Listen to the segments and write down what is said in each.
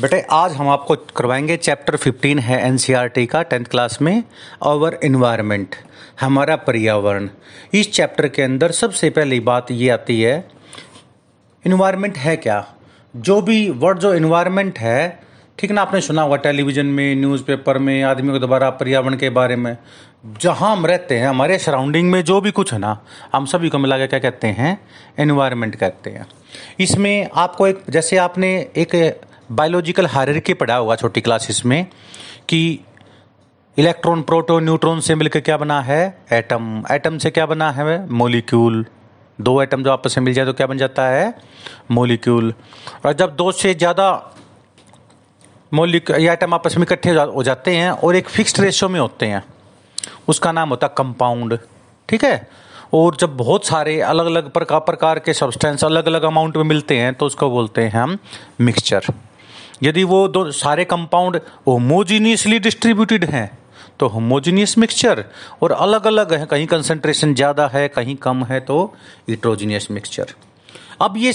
बेटे, आज हम आपको करवाएँगे चैप्टर 15 है एनसीईआरटी का टेंथ क्लास में आवर इन्वायरमेंट हमारा पर्यावरण। इस चैप्टर के अंदर सबसे पहली बात ये आती है इन्वायरमेंट है क्या? जो भी वर्ड जो इन्वायरमेंट है, ठीक ना, आपने सुना होगा टेलीविज़न में न्यूज़पेपर में, आदमियों के द्वारा पर्यावरण के बारे में। जहाँ हम रहते हैं, हमारे सराउंडिंग में जो भी कुछ है ना, हम सभी को मिला के क्या कहते हैं? एनवायरनमेंट कहते हैं। इसमें आपको एक, जैसे आपने एक बायोलॉजिकल हायरार्की पढ़ा होगा छोटी क्लासेस में कि इलेक्ट्रॉन, प्रोटोन, न्यूट्रॉन से मिलकर क्या बना है? एटम। एटम से क्या बना है? मोलिक्यूल। दो एटम जो आपस में मिल जाए तो क्या बन जाता है? मोलिक्यूल। और जब दो से ज़्यादा मोलिक आइटम आपस में इकट्ठे हो जाते हैं और एक फिक्स्ड रेशियो में होते हैं, उसका नाम होता है कंपाउंड। ठीक है? और जब बहुत सारे अलग अलग प्रकार प्रकार के सब्सटेंस अलग अलग अमाउंट में मिलते हैं तो उसको बोलते हैं हम मिक्सचर यदि वो दो सारे कंपाउंड होमोजीनियसली डिस्ट्रीब्यूटेड हैं तो होमोजीनियस मिक्सचर और अलग अलग है, कहीं कंसंट्रेशन ज़्यादा है, कहीं कम है तो इट्रोजीनियस मिक्सचर अब ये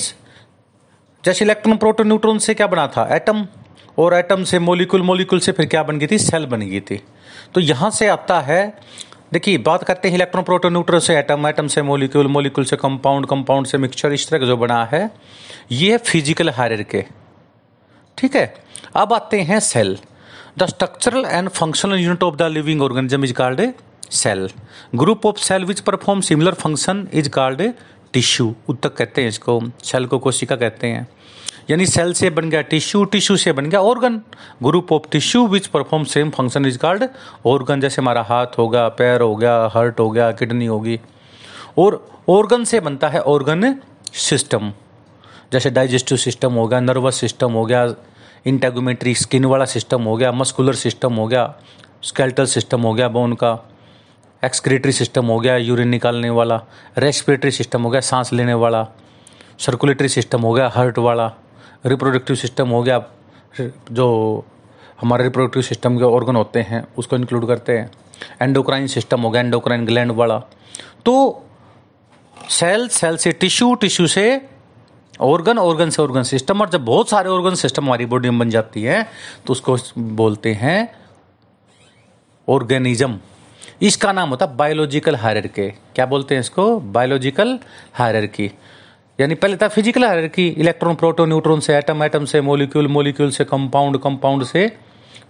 जैसे इलेक्ट्रॉन प्रोटोन न्यूट्रॉन से क्या बना था? एटम और एटम से मोलिकुल मोलिकुल से फिर क्या बन गई थी? सेल बन गई थी। तो यहाँ से आता है देखिए, बात करते हैं इलेक्ट्रॉन प्रोटोन न्यूट्रॉन से एटम एटम से मोलिक्यूल मोलिक्यूल से कंपाउंड कंपाउंड से मिक्सचर इस तरह का जो बना है, ये फ़िज़िकल हायर के ठीक है? अब आते हैं cell the structural and functional unit of the living organism is called a cell group of cell which perform similar function is called tissue उत्तक कहते हैं इसको। सेल को कोशिका कहते हैं। यानी सेल से बन गया टिश्यू टिश्यू से बन गया organ group of tissue which perform same function is called organ जैसे हमारा हाथ होगा पैर हो गया हार्ट हो गया किडनी होगी। और ऑर्गन से बनता है ऑर्गन सिस्टम जैसे डाइजेस्टिव सिस्टम हो गया नर्वस सिस्टम हो गया इंटेगोमेट्री स्किन वाला सिस्टम हो गया मस्कुलर सिस्टम हो गया स्केल्टल सिस्टम हो गया बोन का एक्सक्रेटरी सिस्टम हो गया यूरिन निकालने वाला रेस्पिरेटरी सिस्टम हो गया सांस लेने वाला सर्कुलेटरी सिस्टम हो गया हार्ट वाला रिप्रोडक्टिव सिस्टम हो गया जो हमारे रिप्रोडक्टिव सिस्टम के ऑर्गन होते हैं उसको इंक्लूड करते हैं एंडोक्राइन सिस्टम हो गया एंडोक्राइन ग्लैंड वाला तो सेल सेल से टिश्यू टिश्यू से ऑर्गन ऑर्गन से ऑर्गन सिस्टम और जब बहुत सारे ऑर्गन सिस्टम हमारी बॉडी में बन जाती है तो उसको बोलते हैं ऑर्गेनिज्म इसका नाम होता है बायोलॉजिकल हायर के क्या बोलते हैं इसको? बायोलॉजिकल हायर की यानी पहले था physical hierarchy electron proton neutron से एटम एटम से मोलिक्यूल मोलिक्यूल से कंपाउंड कंपाउंड से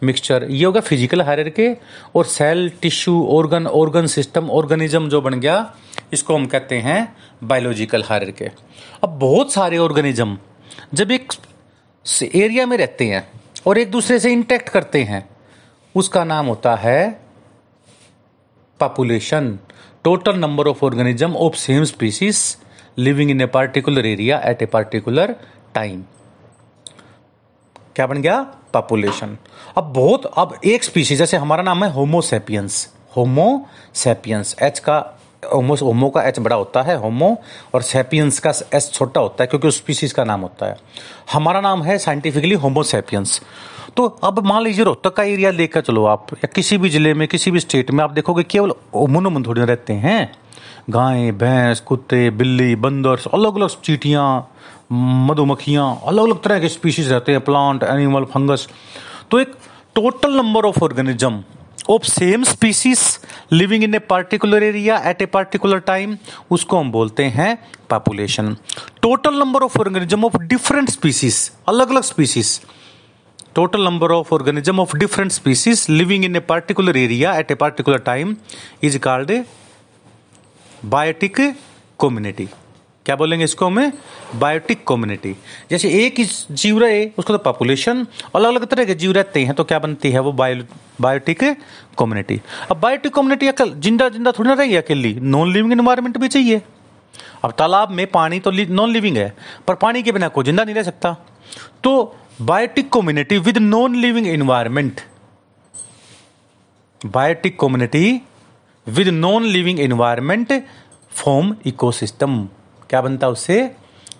मिक्सचर ये होगा फ़िज़िकल हायरार्की और cell tissue organ organ system organism जो बन गया इसको हम कहते हैं बायोलॉजिकल हायरार्की अब बहुत सारे ऑर्गेनिज्म जब एक एरिया में रहते हैं और एक दूसरे से इंटेक्ट करते हैं, उसका नाम होता है population total number of organism of same species living in a particular area at a particular time क्या बन गया? पॉपुलेशन अब बहुत, अब एक स्पीसीज जैसे हमारा नाम है homo sapiens homo sapiens H का होमो होमो का एच बड़ा होता है, होमो, और सेपियंस का एस छोटा होता है, क्योंकि उस स्पीसीज का नाम होता है। हमारा नाम है साइंटिफिकली होमोसेपियंस तो अब मान लीजिए रोहतक का एरिया लेकर चलो आप, या किसी भी ज़िले में, किसी भी स्टेट में, आप देखोगे केवल उमुन थोड़ी रहते हैं। गाय, भैंस, कुत्ते, बिल्ली, बंदर अलग अलग चीटियाँ, मधुमक्खियाँ अलग अलग तरह के स्पीशीज रहते हैं प्लांट एनिमल फंगस तो एक total number of organism of same species living in a particular area at a particular time उसको हम बोलते हैं population total number of organism of different species अलग अलग species total number of organism of different species living in a particular area at a particular time is called biotic community क्या बोलेंगे इसको हमें? बायोटिक कम्युनिटी जैसे एक ही जीव रहे उसको तो पॉपुलेशन अलग अलग तरह के जीव रहते हैं तो क्या बनती है वो बायो बायोटिक कम्युनिटी अब बायोटिक कम्युनिटी अकल, ज़िंदा ज़िंदा थोड़ी ना रहेगी अकेली? नॉन लिविंग इन्वायरमेंट भी चाहिए। अब तालाब में पानी तो नॉन लिविंग है, पर पानी के बिना कोई ज़िंदा नहीं रह सकता। तो biotic community with non living environment biotic community with non living environment form ecosystem क्या बनता है उससे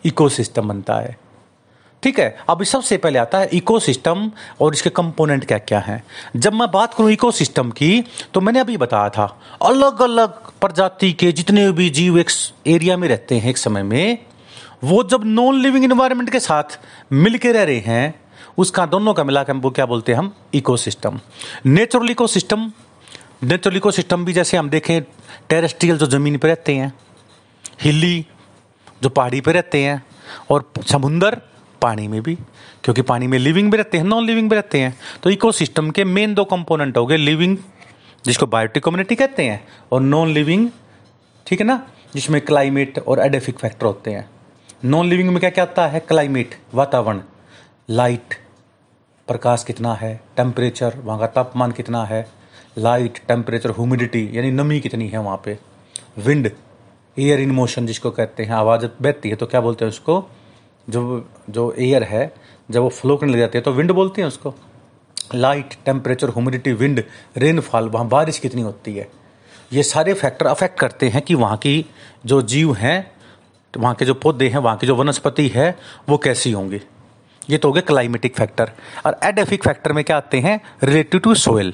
इकोसिस्टम बनता है। ठीक है, अब सबसे पहले आता है इकोसिस्टम और इसके कंपोनेंट क्या क्या हैं। जब मैं बात करूँ इकोसिस्टम की तो मैंने अभी बताया था अलग अलग प्रजाति के जितने भी जीव एक एरिया में रहते हैं एक समय में, वो जब नॉन लिविंग एनवायरमेंट के साथ मिलके रह रहे हैं, उसका दोनों का मिलाकर हम वो क्या बोलते हैं हम? Ecosystem natural ecosystem natural ecosystem भी जैसे हम देखें टेरेस्ट्रियल जो ज़मीन पर रहते हैं हिली जो पहाड़ी पे रहते हैं और समुंदर पानी में भी, क्योंकि पानी में लिविंग भी रहते हैं नॉन लिविंग भी रहते हैं तो इकोसिस्टम के मेन दो कंपोनेंट हो गए लिविंग जिसको बायोटिक कम्युनिटी कहते हैं, और नॉन लिविंग ठीक है ना, जिसमें क्लाइमेट और एडेफिक फैक्टर होते हैं। नॉन लिविंग में क्या क्या आता है? क्लाइमेट वातावरण लाइट प्रकाश कितना है टेम्परेचर वहाँ का तापमान कितना है लाइट टेम्परेचर ह्यूमिडिटी यानी नमी कितनी है वहाँ पे विंड एयर इन मोशन जिसको कहते हैं, आवाज़ बहती है तो क्या बोलते हैं उसको? जो जो एयर है, जब वो फ्लो करने लग जाती है तो विंड बोलते हैं उसको? Light temperature humidity wind rainfall वहाँ बारिश कितनी होती है? ये सारे फैक्टर अफेक्ट करते हैं कि वहाँ की जो जीव हैं, वहाँ के जो पौधे हैं, वहाँ की जो वनस्पति है, वो कैसी होंगी? ये तो हो गए क्लाइमेटिक फैक्टर और एडेफिक फैक्टर में क्या आते हैं? रिलेटेड टू सोयल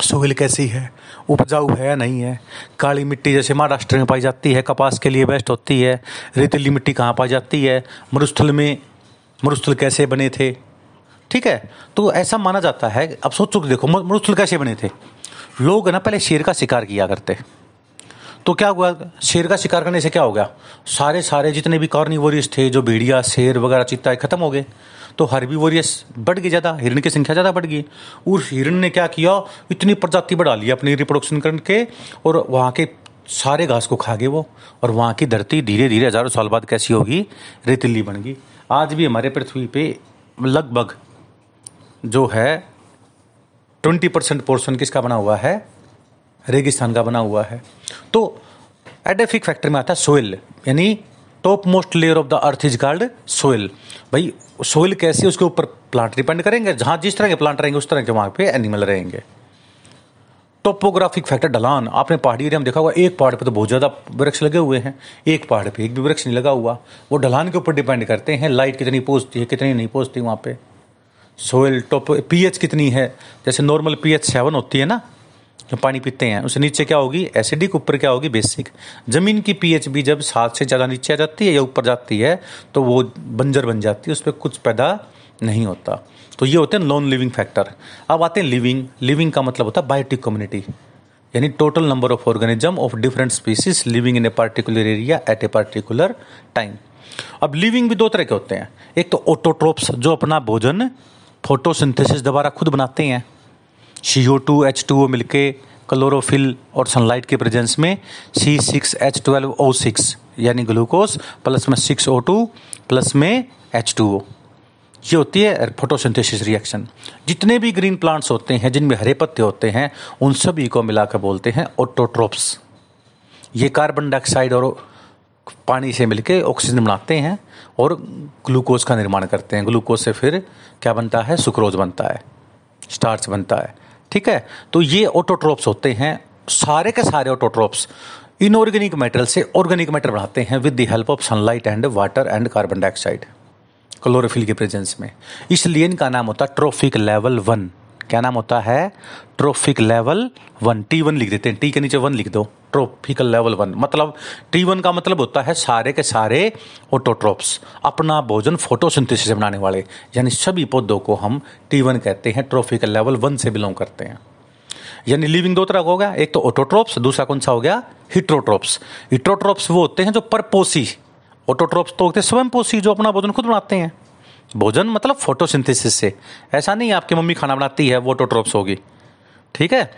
सोइल कैसी है? उपजाऊ है नहीं है? काली मिट्टी जैसे महाराष्ट्र में पाई जाती है, कपास के लिए बेस्ट होती है। रेतीली मिट्टी कहाँ पाई जाती है? मरुस्थल में मरुस्थल कैसे बने थे? ठीक है तो ऐसा माना जाता है। अब सोचो कि देखो, मरुस्थल कैसे बने थे? लोग ना, पहले शेर का शिकार किया करते। तो क्या हुआ? शेर का शिकार करने से क्या हो गया? सारे सारे जितने भी कॉर्निवोरियस थे, जो भेड़िया, शेर वगैरह चित्ता खत्म हो गए। तो हरबी हर्बीवोरियस बढ़ गई ज़्यादा हिरण की संख्या ज़्यादा बढ़ गई। उस हिरण ने क्या किया? इतनी प्रजाति बढ़ा ली अपनी रिप्रोडक्शन करके और वहाँ के सारे घास को खा गए वो, और वहाँ की धरती धीरे धीरे हज़ारों साल बाद कैसी होगी? रेतीली बन गई। आज भी हमारे पृथ्वी पे लगभग जो है, ट्वेंटी परसेंट पोर्सन किसका बना हुआ है? रेगिस्तान का बना हुआ है। तो एडेफिक फैक्टर में आता है सोइल यानी top most layer of the earth is called soil भाई सोइल कैसी है, उसके ऊपर प्लांट डिपेंड करेंगे। जहाँ जिस तरह के प्लांट रहेंगे, उस तरह के वहाँ पे एनिमल रहेंगे। टोपोग्राफिक फैक्टर ढलान। आपने पहाड़ी एरिया में देखा हुआ एक पहाड़ पे तो बहुत ज़्यादा वृक्ष लगे हुए हैं। एक पहाड़ पे एक भी वृक्ष नहीं लगा हुआ। वो ढलान के ऊपर डिपेंड करते हैं। लाइट कितनी पहुँचती है, कितनी नहीं पहुँचती वहाँ पे। सोइल टॉप पीएच कितनी है? जैसे नॉर्मल पीएच सेवन होती है ना पानी पीते हैं उससे नीचे क्या होगी? एसिडिक ऊपर क्या होगी? बेसिक ज़मीन की पीएच भी जब सात से ज़्यादा नीचे आ जाती है या ऊपर जाती है तो वो बंजर बन जाती है, उस पर कुछ पैदा नहीं होता। तो ये होते हैं नॉन लिविंग फैक्टर अब आते हैं लिविंग लिविंग का मतलब होता है बायोटिक कम्युनिटी यानी total number of organism of different species living in a particular area at a particular time अब लिविंग भी दो तरह के होते हैं। एक तो ऑटोट्रोप्स जो अपना भोजन फोटोसिंथेसिस दोबारा खुद बनाते हैं। C O two H two O मिलके क्लोरोफिल और सनलाइट के प्रेजेंस में C six H twelve O six यानी ग्लूकोज प्लस में सिक्स ओ टू प्लस में एच टू ओ ये होती है फोटोसिंथेसिस रिएक्शन जितने भी ग्रीन प्लांट्स होते हैं, जिनमें हरे पत्ते होते हैं, उन सभी को मिलाकर बोलते हैं ऑटोट्रोप्स ये कार्बन डाइऑक्साइड और पानी से मिलकर ऑक्सीजन बनाते हैं और ग्लूकोज का निर्माण करते हैं। ग्लूकोज से फिर क्या बनता है? सुक्रोज बनता है। स्टार्च बनता है। ठीक है? तो ये ऑटोट्रोप्स होते हैं, सारे के सारे ऑटोट्रोप्स इनऑर्गेनिक मेटेरियल से ऑर्गेनिक मैटर बनाते हैं with the help of sunlight and water and carbon dioxide chlorophyll के प्रेजेंस में। इसलिए इनका नाम होता है ट्रोफिक लेवल वन क्या नाम होता है? Trophic level one T one लिख देते हैं। टी के नीचे वन लिख दो। ट्रोफिकल लेवल वन मतलब टी वन का मतलब होता है सारे के सारे ऑटोट्रोप्स अपना भोजन फोटोसिंथेसिस बनाने वाले। यानी सभी पौधों को हम टी वन कहते हैं। ट्रोफिकल लेवल वन से बिलोंग करते हैं। यानी लिविंग दो तरह का हो गया। एक तो ऑटोट्रोप्स दूसरा कौन सा हो गया? हिट्रोट्रोप्स हिट्रोट्रोप्स वो होते हैं जो परपोसी। ऑटोट्रोप्स तो होते हैं स्वयं पोसी जो अपना भोजन खुद बनाते हैं। भोजन मतलब फोटोसिंथेसिस से। ऐसा नहीं आपकी मम्मी खाना बनाती है, वो ऑटोट्रोप्स होगी। ठीक है?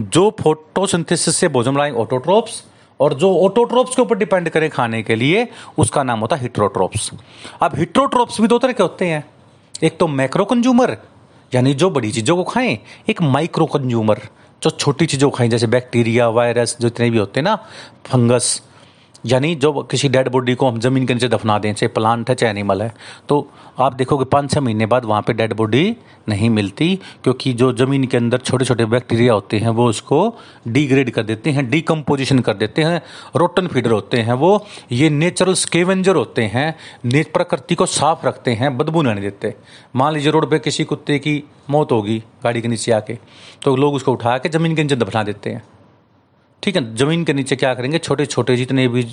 जो फोटोसिंथेसिस से भोजन बनाए ऑटोट्रोप्स और जो ऑटोट्रोप्स के ऊपर डिपेंड करें खाने के लिए, उसका नाम होता है हिट्रोट्रोप्स अब हिट्रोट्रोप्स भी दो तरह के होते हैं। एक तो मैक्रो कंज्यूमर यानी जो बड़ी चीज़ों को खाएँ, एक माइक्रो कंज्यूमर जो छोटी चीज़ों को खाएँ, जैसे बैक्टीरिया वायरस जितने भी होते हैं ना फंगस यानी जो किसी डेड बॉडी को हम ज़मीन के नीचे दफना दें, चाहे प्लांट है, चाहे एनिमल है तो आप देखोगे पाँच छः महीने बाद वहाँ पे डेड बॉडी नहीं मिलती, क्योंकि जो ज़मीन के अंदर छोटे छोटे बैक्टीरिया होते हैं, वो उसको डिग्रेड कर देते हैं डिकम्पोजिशन कर देते हैं रोटन फीडर होते हैं वो, ये नेचुरल स्केवेंजर होते हैं प्रकृति को साफ़ रखते हैं, बदबू नहीं देते। मान लीजिए रोड पर किसी कुत्ते की मौत होगी, गाड़ी के नीचे आके तो लोग उसको उठा के ज़मीन के नीचे दफना देते हैं। ठीक है ज़मीन के नीचे क्या करेंगे? छोटे छोटे जितने भी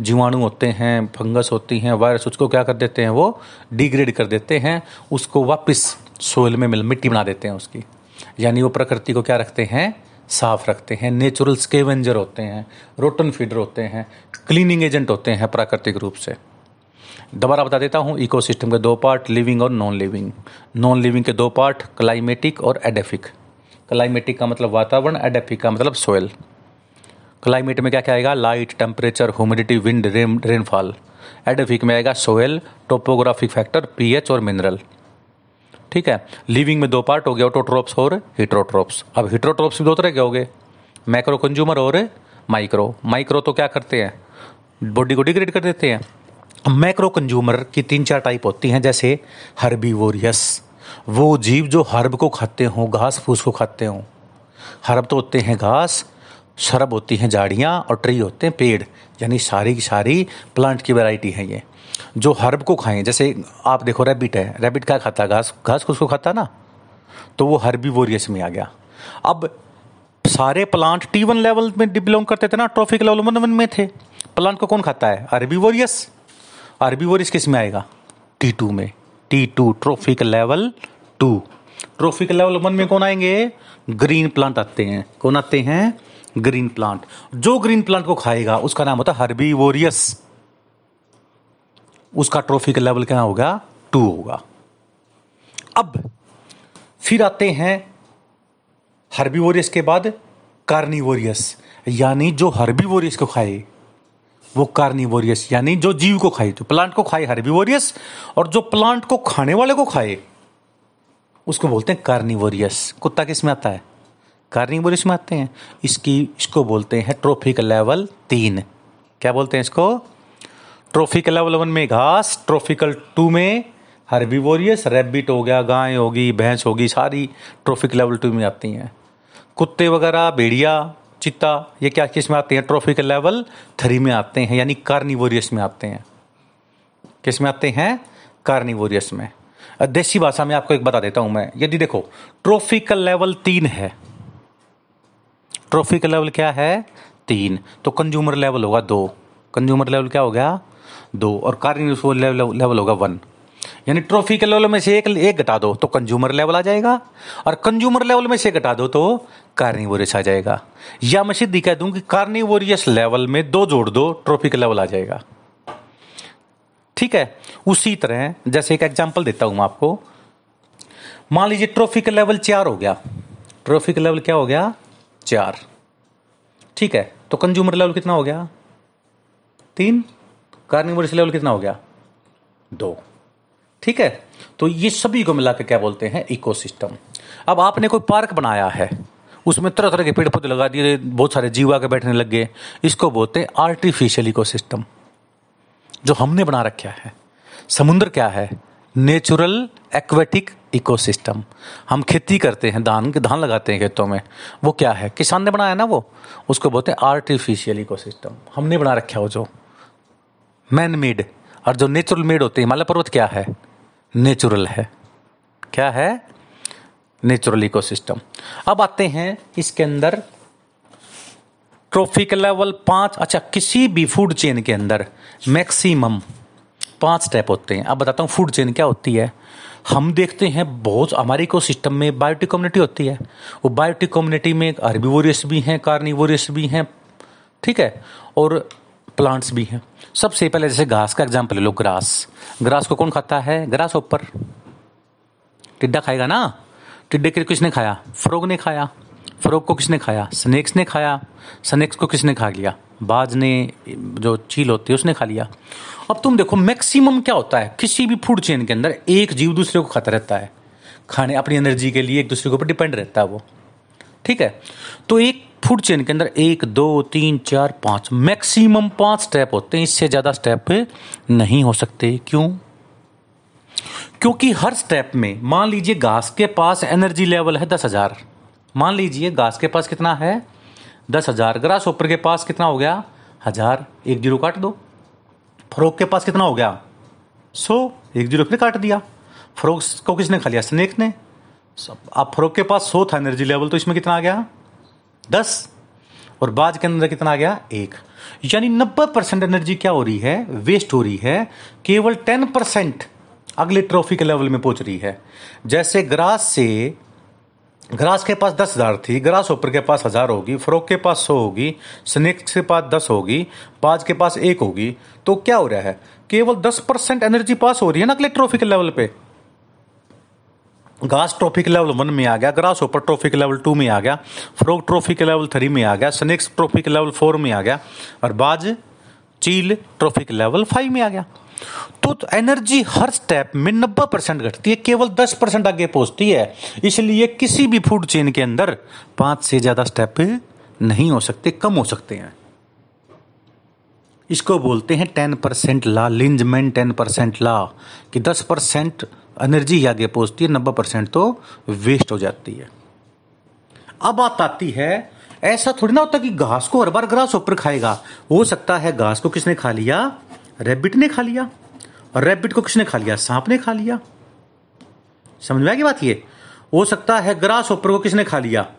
जीवाणु होते हैं, फंगस होती हैं, वायरस, उसको क्या कर देते हैं? वो डिग्रेड कर देते हैं, उसको वापस सोयल में मिल, मिट्टी बना देते हैं उसकी। यानी वो प्रकृति को क्या रखते हैं? साफ़ रखते हैं। नेचुरल स्केवेंजर होते हैं, रोटन फीडर होते हैं, क्लीनिंग एजेंट होते हैं प्राकृतिक रूप से। दोबारा बता देता हूँ, इकोसिस्टम के दो पार्ट, लिविंग और नॉन लिविंग नॉन लिविंग के दो पार्ट, क्लाइमेटिक और एडेफिक। क्लाइमेटिक का मतलब वातावरण, एडेफिक का मतलब सोयल। क्लाइमेट में क्या क्या आएगा? Light temperature humidity wind rain rainfall edaphic में आएगा सोयल टोपोग्राफिक फैक्टर पीएच और मिनरल ठीक है? लिविंग में दो पार्ट हो गया ऑटोट्रोप्स और हिट्रोट्रोप्स अब हिट्रोट्रोप्स भी दो तरह के हो गए. मैक्रो कंज्यूमर और माइक्रो माइक्रो तो क्या करते हैं? बॉडी को डिग्रेड कर देते हैं. मैक्रो कंज्यूमर की तीन चार टाइप होती हैं, जैसे हर्बीवोरियस वो जीव जो हर्ब को खाते हों, घास फूस को खाते हों. हर्ब तो होते हैं घास शरब होती हैं झाड़ियाँ और ट्री होते हैं पेड़, यानी सारी की सारी प्लांट की वैरायटी है ये। जो हर्ब को खाएँ, जैसे आप देखो रैबिट है रैबिट क्या खाता घास घास उसको खाता ना? तो वो हर्बीवोरियस में आ गया। अब सारे प्लांट टी वन लेवल में बिलोंग करते थे ना ट्रॉफिक लेवल वन वन में थे। प्लांट को कौन खाता है? अरबीवोरियस अरबीवोरियस किसमें आएगा? टी टू में। T two trophic level two trophic level one में कौन आएँगे? ग्रीन प्लांट आते हैं। कौन आते हैं? Green plant. जो ग्रीन प्लांट को खाएगा, उसका नाम होता है हर्बीवोरियस। उसका ट्रोफिक लेवल क्या होगा? टू होगा। अब फिर आते हैं हर्बीवोरियस के बाद कार्निवोरियस। यानी जो हर्बीवोरियस को खाए, वो कार्निवोरियस, यानी जो जीव को खाए, जो प्लांट को खाए हर्बीवोरियस, और जो प्लांट को खाने वाले को खाए, उसको बोलते हैं कार्निवोरियस। कुत्ता किसमें आता है? कार्निवोरियस में आते हैं। इसकी, इसको बोलते हैं ट्रोफिक लेवल तीन। क्या बोलते हैं इसको? ट्रोफिकल लेवल वन में घास, ट्रोफिकल टू में हर्बीवोरियस, रेबिट हो गया, गाय होगी, भैंस होगी, सारी ट्रोफिक लेवल टू में आती हैं। कुत्ते वगैरह, भेड़िया चित्ता ये क्या किसमें आते हैं? ट्रोफिकल लेवल थ्री में आते हैं, यानी कार्निवोरियस में आते हैं। किसमें आते हैं? कार्निवोरियस में। देसी भाषा में आपको एक बता देता हूँ मैं। यदि देखो, ट्रोफिकल लेवल तीन है। ट्रोफिकल लेवल क्या है? तीन। तो कंज्यूमर लेवल होगा दो। कंज्यूमर लेवल क्या हो गया? दो। और कार्निवोर लेवल लेवल होगा वन यानी ट्रॉफी के लेवल में से एक एक घटा दो तो कंज्यूमर लेवल आ जाएगा। और कंज्यूमर लेवल में से घटा दो तो कार्निवोरियस आ जाएगा। या मैं सीधी कह दूँ कि कार्निवोरियस लेवल में दो जोड़ दो ट्रॉफी का लेवल आ जाएगा। ठीक है? उसी तरह, जैसे एक एग्जांपल देता हूँ मैं आपको। मान लीजिए ट्रॉफी का लेवल चार हो गया। ट्रॉफी का लेवल क्या हो गया? चार। ठीक है तो कंज्यूमर लेवल कितना हो गया? तीन। कार्निवोरस लेवल कितना हो गया? दो। ठीक है तो ये सभी को मिला के क्या बोलते हैं? इकोसिस्टम अब आपने कोई पार्क बनाया है, उसमें तरह तरह के पेड़ पौधे लगा दिए, बहुत सारे जीव आके बैठने लग गए, इसको बोलते हैं आर्टिफिशियल इकोसिस्टम जो हमने बना रखा है, समुद्र क्या है? नेचुरल एक्वेटिक इकोसिस्टम हम खेती करते हैं, धान के धान लगाते हैं खेतों में। वो क्या है? किसान ने बनाया ना वो? उसको बोलते हैं आर्टिफिशियल इकोसिस्टम हमने बना रखा हो जो मैन मेड और जो नेचुरल मेड होते हैं। हिमालय पर्वत क्या है? नेचुरल है। क्या है? नेचुरल इकोसिस्टम अब आते हैं इसके अंदर ट्रोफिक लेवल पाँच। अच्छा किसी भी फ़ूड चेन के अंदर मैक्सिमम पाँच स्टेप होते हैं। अब बताता हूँ फ़ूड चेन क्या होती है? हम देखते हैं बहुत, हमारे इको सिस्टम में बायोटिक कम्युनिटी होती है। वो बायोटिक कम्युनिटी में अर्बीवोरियस भी हैं कार्निवोरियस भी हैं, ठीक है? और प्लांट्स भी हैं। सबसे पहले जैसे घास का एग्ज़ाम्पल ले लो ग्रास ग्रास को कौन खाता है? ग्रास ऊपर। टिड्डा खाएगा ना? टिड्डे के किसने खाया? फ्रोग ने खाया। फ्रोग को किसने खाया? स्नेक्स ने खाया। स्नेक्स को किसने खा लिया? बाज ने जो चील होती है, उसने खा लिया। अब तुम देखो मैक्सिमम क्या होता है? किसी भी फ़ूड चेन के अंदर एक जीव दूसरे को खाता रहता है। खाने, अपनी एनर्जी के लिए एक दूसरे के ऊपर डिपेंड रहता है वो। ठीक है? तो एक फ़ूड चेन के अंदर एक, दो, तीन, चार, पाँच मैक्सिमम पाँच स्टेप होते हैं। इससे ज़्यादा स्टेप नहीं हो सकते। क्यों? क्योंकि हर स्टेप में, मान लीजिए, घास के पास एनर्जी लेवल है दस हज़ार। मान लीजिए घास के पास कितना है? दस हज़ार। ग्रास ऊपर के पास कितना हो गया? हज़ार। एक ज़ीरो काट दो। फ्रोक के पास कितना हो गया? सो। एक ज़ीरो फिर काट दिया। फ्रोक को किसने खा लिया? स्नेक ने। अब फ्रोक के पास सो था एनर्जी लेवल तो इसमें कितना आ गया? दस। और बाज के अंदर कितना आ गया? एक। यानी नब्बे परसेंट एनर्जी क्या हो रही है? वेस्ट हो रही है। केवल टेन परसेंट अगले ट्रॉफी के लेवल में पहुँच रही है। जैसे ग्रास से ग्रास के पास दस हज़ार थी, ग्रास ऊपर के पास हज़ार होगी फ्रोक के पास सौ होगी, स्नेक के पास दस होगी, बाज के पास एक होगी तो क्या हो रहा है? केवल दस परसेंट एनर्जी पास हो रही है ना अगले ट्रॉफी के लेवल पे? घास ट्रॉफी के लेवल वन में आ गया, ग्रास ऊपर ट्रॉफी के लेवल टू में आ गया फ्रोक ट्रॉफी के लेवल थ्री में आ गया स्नेक्स ट्रॉफी के लेवल फोर में आ गया, और बाज चील ट्रॉफी के लेवल फाइव में आ गया। तो एनर्जी हर स्टेप में नब्बे परसेंट घटती है, केवल दस परसेंट आगे पहुँचती है। इसलिए किसी भी फ़ूड चेन के अंदर पाँच से ज़्यादा स्टेप नहीं हो सकते, कम हो सकते हैं। इसको बोलते हैं ten percent law Lindeman ten percent law कि दस परसेंट एनर्जी आगे पहुँचती है, नब्बे परसेंट तो वेस्ट हो जाती है। अब बात आती है, ऐसा थोड़ी ना होता कि घास को हर बार ग्रास ऊपर खाएगा। हो सकता है घास को किसने खा लिया? रैबिट ने खा लिया और रैबिट को किसने खा लिया? सांप ने खा लिया। समझ में आ गई बात ये? हो सकता है ग्रास ऊपर को किसने खा लिया?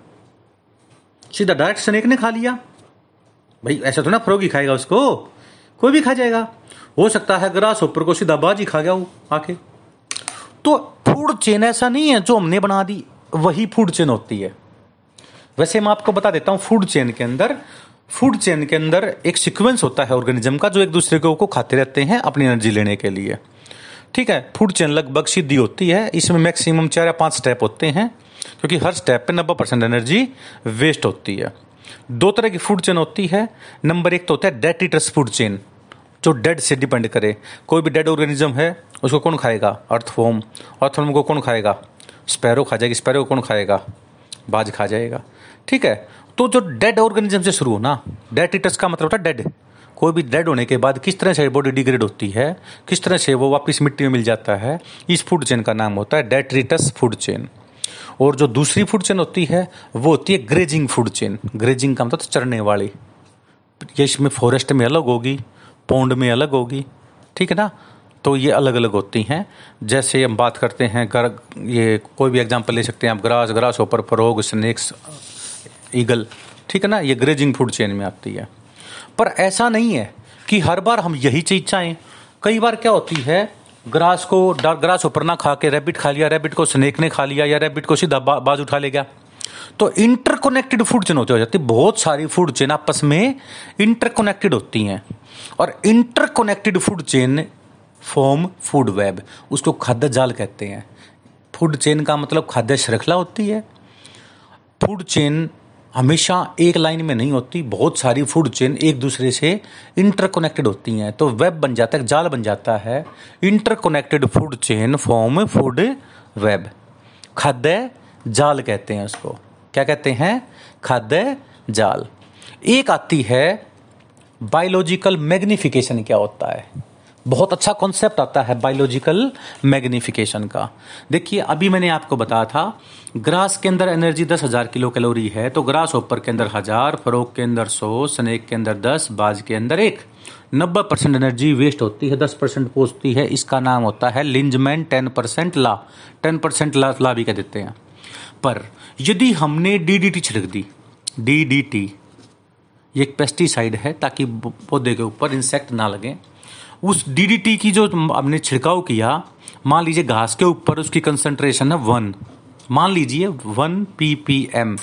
सीधा डायरेक्ट स्नेक ने खा लिया। भाई, ऐसा तो ना फ्रोगी खाएगा उसको। कोई भी खा जाएगा। हो सकता है ग्रास ऊपर को सीधा बाजी खा गया वो आके। तो फ़ूड चेन ऐसा नहीं है जो हमने बना दी, वही फ़ूड चेन होती है। वैसे मैं आपको बता देता हूँ फ़ूड चेन के अंदर फ़ूड चेन के अंदर एक सीक्वेंस होता है ऑर्गेनिज्म का, जो एक दूसरे को को खाते रहते हैं अपनी एनर्जी लेने के लिए। ठीक है? फ़ूड चेन लगभग सीधी होती है। इसमें मैक्सिमम चार या पाँच स्टेप होते हैं, क्योंकि हर स्टेप पे नब्बे परसेंट एनर्जी वेस्ट होती है। दो तरह की फ़ूड चेन होती है। नंबर एक तो होता है डेट ईटर्स फ़ूड चेन, जो डेड से डिपेंड करे। कोई भी डेड ऑर्गेनिज्म है, उसको कौन खाएगा? अर्थफॉर्म अर्थफॉर्म को कौन खाएगा? स्पैरो खा जाएगी। स्पैरो को कौन खाएगा? बाज खा जाएगा। ठीक है? तो जो डेड ऑर्गेनिज्म से शुरू होना डेड ईटर्स का मतलब होता है डेड कोई भी डेड होने के बाद किस तरह से बॉडी डिग्रेड होती है, किस तरह से वो वापस मिट्टी में मिल जाता है, इस फ़ूड चेन का नाम होता है डेट्रिटस फ़ूड चेन और जो दूसरी फ़ूड चेन होती है, वो होती है ग्रेजिंग फ़ूड चेन ग्रेजिंग का मतलब चढ़ने वाली। ये इसमें फॉरेस्ट में अलग होगी पौंड में अलग होगी, ठीक है ना? तो ये अलग अलग होती हैं। जैसे हम बात करते हैं ये कोई भी एग्जांपल ले सकते हैं आप ग्रास ग्रास ऊपर फरोग स्नेक्स ईगल। ठीक है ना? ये ग्रेजिंग फ़ूड चेन में आती है। पर ऐसा नहीं है कि हर बार हम यही चीज़ चाहें। कई बार क्या होती है ग्रास को डार्क ग्रास ऊपर ना खा के रैबिट खा लिया रैबिट को स्नेक ने खा लिया या रैबिट को सीधा बा, बाज उठा ले गया। तो इंटरकोनेक्टेड फ़ूड चेन होती हो जाती है। बहुत सारी फ़ूड चेन आपस में इंटरकोनेक्टेड होती हैं। और interconnected food chain form food web उसको खाद्य जाल कहते हैं। फ़ूड चेन का मतलब खाद्य श्रृंखला होती है। फ़ूड चेन हमेशा एक लाइन में नहीं होती, बहुत सारी फ़ूड चेन एक दूसरे से इंटरकोनेक्टेड होती हैं। तो वेब बन जाता है जाल बन जाता है। Interconnected food chain form food web खाद्य जाल कहते हैं उसको। क्या कहते हैं? खाद्य जाल। एक आती है बायोलॉजिकल मैग्निफिकेशन क्या होता है? बहुत अच्छा कॉन्सेप्ट आता है बायोलॉजिकल मैग्निफिकेशन का। देखिए, अभी मैंने आपको बताया था, ग्रास के अंदर एनर्जी दस हज़ार किलो कैलोरी है तो ग्रास ऊपर के अंदर हज़ार फरोक के अंदर सौ, स्नेक के अंदर दस, बाज के अंदर एक। नब्बे परसेंट एनर्जी वेस्ट होती है, दस परसेंट पहुँचती है, इसका नाम होता है Lindeman ten percent law. Ten percent law law भी कह देते हैं। पर यदि हमने डीडीटी छिड़क दी डी डीडीटी ये एक पेस्टिसाइड है, ताकि पौधे के ऊपर इंसेक्ट ना लगे। उस डीडीटी की जो आपने छिड़काव किया, मान लीजिए घास के ऊपर उसकी कंसंट्रेशन है वन मान लीजिए one PPM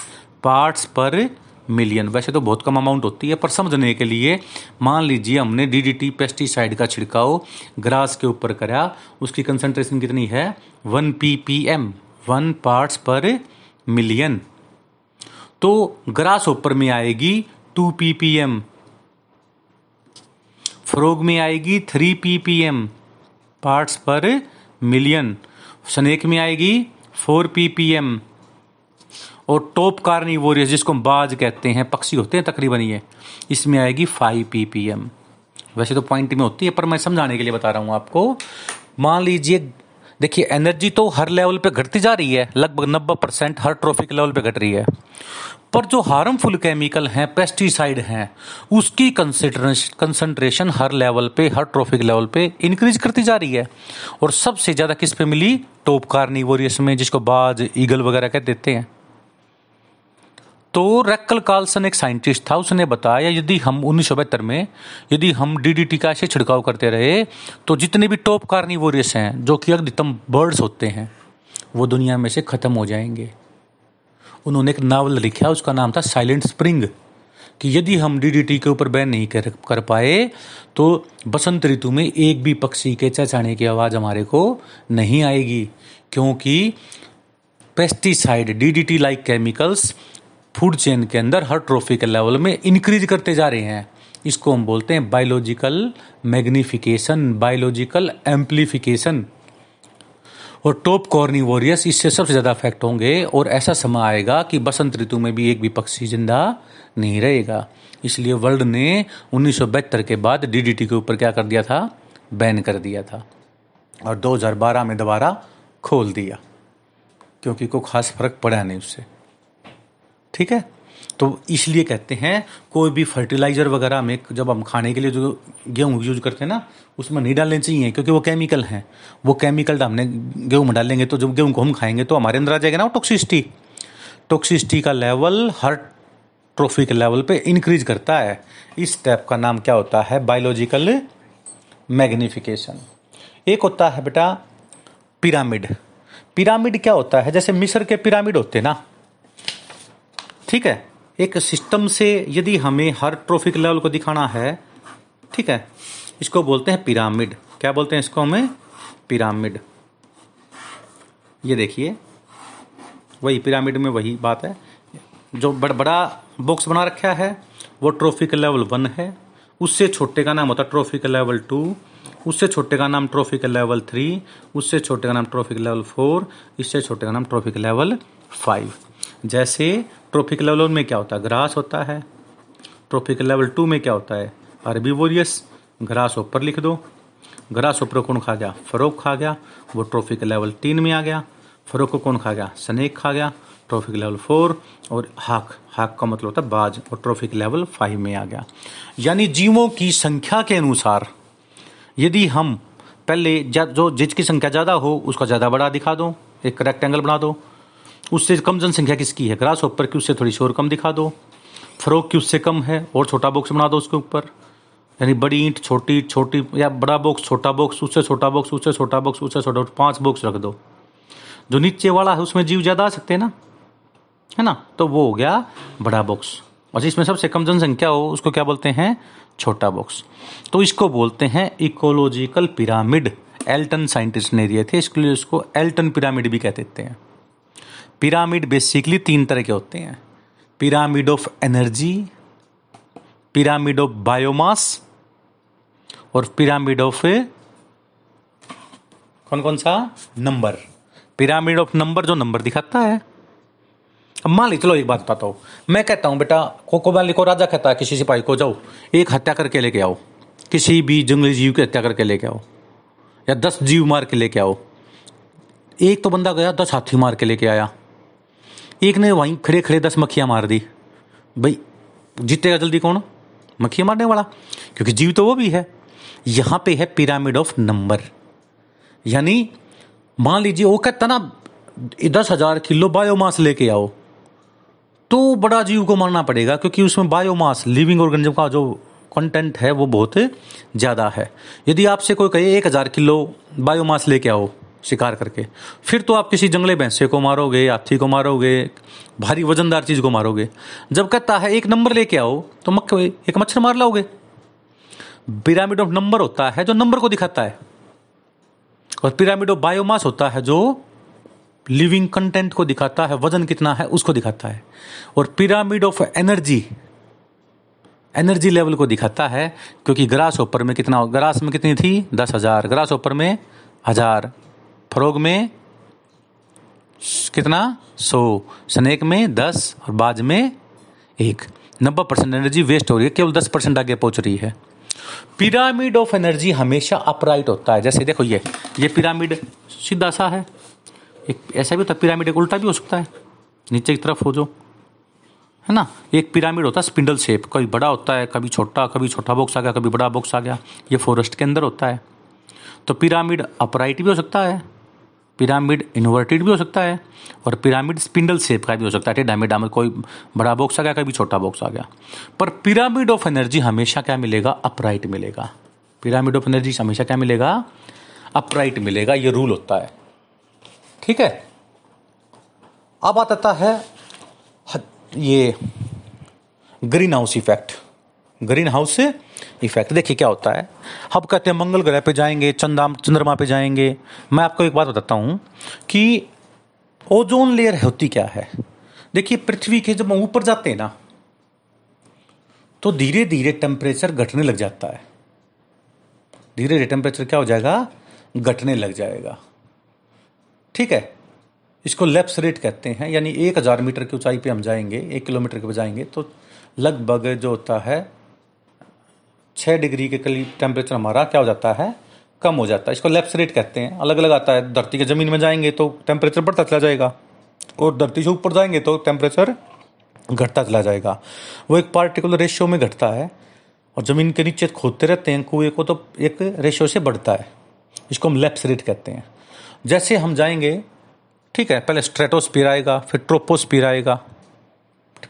parts per million वैसे तो बहुत कम अमाउंट होती है, पर समझने के लिए मान लीजिए हमने डीडीटी पेस्टिसाइड का छिड़काव ग्रास के ऊपर करा, उसकी कंसंट्रेशन कितनी है? One PPM one parts per million तो ग्रास ऊपर में आएगी टू पीपीएम फ्रोग में आएगी three P P M parts per million. Snake में आएगी फोर पी पी एम और टॉप कार्निवोरियस जिसको बाज कहते हैं, पक्षी होते हैं तकरीबन ये, इसमें आएगी फाइव पीपीएम। वैसे तो पॉइंट में होती है, पर मैं समझाने के लिए बता रहा हूँ आपको। मान लीजिए, देखिए एनर्जी तो हर लेवल पे घटती जा रही है, लगभग नब्बे परसेंट हर ट्रॉफी के लेवल पे घट रही है। पर जो हार्मफुल केमिकल हैं पेस्टिसाइड हैं, उसकी कंसंट्रेशन हर लेवल पे, हर ट्रॉफिक लेवल पे इंक्रीज करती जा रही है। और सबसे ज़्यादा किस पे मिली? टॉप कार्निवोरियस में, जिसको बाज ईगल वगैरह कह देते हैं। तो रेक्कल कार्लसन एक साइंटिस्ट था, उसने बताया, यदि हम उन्नीस में, यदि हम डीडीटी का ऐसे छिड़काव करते रहे तो जितने भी टॉप कार्निवोरियस हैं, जो कि अधिकतम बर्ड्स होते हैं, वो दुनिया में से ख़त्म हो जाएँगे। उन्होंने एक नावल लिखा, उसका नाम था साइलेंट स्प्रिंग। कि यदि हम डीडीटी के ऊपर बैन नहीं कर कर पाए तो बसंत ऋतु में एक भी पक्षी के चचाने की आवाज़ हमारे को नहीं आएगी, क्योंकि pesticide DDT like chemicals food chain के अंदर हर ट्रॉफी के लेवल में इंक्रीज करते जा रहे हैं। इसको हम बोलते हैं बायोलॉजिकल मैग्निफिकेशन बायोलॉजिकल एम्पलीफिकेशन और टॉप कॉर्नी वॉरियर्स इससे सबसे ज़्यादा अफेक्ट होंगे और ऐसा समय आएगा कि बसंत ऋतु में भी एक भी पक्षी ज़िंदा नहीं रहेगा। इसलिए वर्ल्ड ने उन्नीस सौ बहत्तर के बाद डीडीटी के ऊपर क्या कर दिया था? बैन कर दिया था। और 2012 में दोबारा खोल दिया। क्योंकि कोई खास फ़र्क पड़ा नहीं उससे। ठीक है? तो इसलिए कहते हैं, कोई भी फर्टिलाइज़र वगैरह में जब हम खाने के लिए जो गेहूँ यूज़ करते हैं ना, उसमें नहीं डालने चाहिए, क्योंकि वो केमिकल हैं। वो केमिकल हमने गेहूँ में डालेंगे तो जब गेहूँ को हम खाएँगे तो हमारे अंदर आ जाएगा ना वो टॉक्सिसिटी टॉक्सिसिटी का लेवल हर ट्रॉफी के लेवल पे इंक्रीज करता है। इस स्टेप का नाम क्या होता है? बायोलॉजिकल मैग्निफिकेशन एक होता है बेटा पिरामिड पिरामिड क्या होता है? जैसे मिस्र के पिरामिड होते हैं ना। ठीक है? एक सिस्टम से यदि हमें हर ट्रॉफिक लेवल को दिखाना है, ठीक है, इसको बोलते हैं पिरामिड। क्या बोलते हैं इसको हमें? पिरामिड। ये देखिए, वही पिरामिड में वही बात है। जो बड़ा बड़ा बॉक्स बना रखा है, वो ट्रॉफी का लेवल वन है। उससे छोटे का नाम होता है ट्रॉफी का लेवल टू, उससे छोटे का नाम ट्रॉफी का लेवल थ्री, उससे छोटे का नाम ट्रॉफी का लेवल फोर, इससे छोटे का नाम ट्रॉफी का लेवल फाइव। जैसे ट्रॉफिक लेवल वन में क्या होता है? ग्रास होता है। ट्रॉफिक लेवल टू में क्या होता है? अरबी वोरियस ग्रास ऊपर लिख दो। ग्रास ऊपर कौन खा गया? फरोक खा गया। वो ट्रॉफिक लेवल तीन में आ गया। फरोक को कौन खा गया? स्नेक खा गया। ट्रॉफिक लेवल फोर और हाक हाक का मतलब होता है बाज और ट्रॉफिक लेवल फाइव में आ गया। यानी जीवों की संख्या के अनुसार यदि हम पहले जो जिसकी संख्या ज़्यादा हो, उसका ज़्यादा बड़ा दिखा दो। एक रेक्टेंगल बना दो। उससे कम जनसंख्या किसकी है? ग्रास ऊपर की उससे थोड़ी शोर कम दिखा दो। फरोक की उससे कम है और छोटा बॉक्स बना दो उसके ऊपर। यानी बड़ी ईंट, छोटी छोटी, या बड़ा बॉक्स छोटा बॉक्स उससे छोटा बॉक्स उससे छोटा बॉक्स उससे छोटा बॉक्स पाँच बॉक्स रख दो। जो नीचे वाला है, उसमें जीव ज़्यादा आ सकते हैं ना? है ना? तो वो हो गया बड़ा बॉक्स और जिसमें सबसे कम जनसंख्या हो, उसको क्या बोलते हैं? छोटा बॉक्स तो इसको बोलते हैं इकोलॉजिकल पिरामिड एल्टन साइंटिस्ट ने दिए थे, इसके लिए उसको एल्टन पिरामिड भी कह देते हैं। पिरामिड बेसिकली तीन तरह के होते हैं। Pyramid of energy pyramid of biomass और पिरामिड ऑफ़ कौन कौन सा? नंबर पिरामिड ऑफ़ नंबर जो नंबर दिखाता है। अब मान ली, चलो एक बात बताता हूँ। मैं कहता हूँ, बेटा को को मान को राजा कहता है, किसी सिपाही को जाओ, एक हत्या करके लेके आओ। किसी भी जंगली जीव की हत्या करके लेके आओ। या दस जीव मार के लेके आओ। एक तो बंदा गया, दस हाथी मार के लेके आया। एक ने वहीं खड़े खड़े दस मक्खियाँ मार दी। भाई, जीतेगा जल्दी कौन? मक्खियाँ मारने वाला। क्योंकि जीव तो वो भी है। यहाँ पे है पिरामिड ऑफ़ नंबर यानी, मान लीजिए, वो कहता ना, दस हज़ार किलो बायोमास लेके आओ। तो बड़ा जीव को मारना पड़ेगा, क्योंकि उसमें बायोमास लिविंग ऑर्गेनिज्म का जो कंटेंट है, वो बहुत ज़्यादा है। यदि आपसे कोई कहे, एक हज़ार किलो बायोमास लेके आओ शिकार करके। फिर तो आप किसी जंगले भैंसे को मारोगे, हाथी को मारोगे, भारी वजनदार चीज़ को मारोगे। जब कहता है, एक नंबर लेके आओ तो मक्के एक मच्छर मार लाओगे। पिरामिड ऑफ़ नंबर होता है जो नंबर को दिखाता है। और पिरामिड ऑफ़ बायोमास होता है जो लिविंग कंटेंट को दिखाता है, वज़न कितना है, उसको दिखाता है। और pyramid of energy energy level को दिखाता है, क्योंकि ग्रास ऊपर में कितना, ग्रास में कितनी थी? दस हज़ार। ग्रास ऊपर में हज़ार। फरोग में कितना? सौ। स्नेक में दस और बाज में एक। नब्बे परसेंट एनर्जी वेस्ट हो रही है, केवल दस परसेंट आगे पहुँच रही है। पिरामिड ऑफ़ एनर्जी हमेशा अपराइट होता है। जैसे देखो ये ये पिरामिड सीधा सा है। एक ऐसा भी होता है पिरामिड एक उल्टा भी हो सकता है। नीचे की तरफ़ हो जो। है ना? एक पिरामिड होता है स्पिंडल शेप कभी बड़ा होता है, कभी छोटा कभी छोटा बॉक्स आ गया, कभी बड़ा बॉक्स आ गया। ये फॉरेस्ट के अंदर होता है। तो पिरामिड अपराइट भी हो सकता है। पिरामिड इन्वर्टेड भी हो सकता है और पिरामिड स्पिंडल शेप का भी हो सकता है। टेढ़ा में कोई बड़ा बॉक्स आ गया कभी छोटा बॉक्स आ गया। पर पिरामिड ऑफ़ एनर्जी हमेशा क्या मिलेगा? अपराइट मिलेगा। पिरामिड ऑफ़ एनर्जी हमेशा क्या मिलेगा? अपराइट मिलेगा, ये रूल होता है। ठीक है? अब आता है ये greenhouse effect greenhouse effect देखिए क्या होता है। हम कहते हैं, मंगल ग्रह पे जाएँगे चंदा चंद्रमा पे जाएँगे। मैं आपको एक बात बताता हूँ कि ओजोन लेयर होती क्या है? देखिए, पृथ्वी के जब हम ऊपर जाते हैं ना तो धीरे धीरे टेम्परेचर घटने लग जाता है। धीरे धीरे टेम्परेचर क्या हो जाएगा? घटने लग जाएगा। ठीक है? इसको लेप्स रेट कहते हैं, यानी एक हज़ार मीटर की ऊंचाई पे हम जाएँगे, एक किलोमीटर के पे जाएँगे तो लगभग जो होता है छः डिग्री के करीब टेम्परेचर हमारा क्या हो जाता है? कम हो जाता है। इसको लेप्स रेट कहते हैं। अलग अलग आता है। धरती के ज़मीन में जाएँगे तो टेम्परेचर बढ़ता चला जाएगा। और धरती से ऊपर जाएँगे तो टेम्परेचर घटता चला जाएगा। वो एक पार्टिकुलर रेशियो में घटता है। और ज़मीन के नीचे खोदते रहते हैं। कुएँ को तो एक रेशियो से बढ़ता है। इसको हम लेप्स रेट कहते हैं। जैसे हम जाएँगे, ठीक है, पहले स्ट्रेटोस्पियर आएगा, फिर ट्रोपोस्पियर आएगा।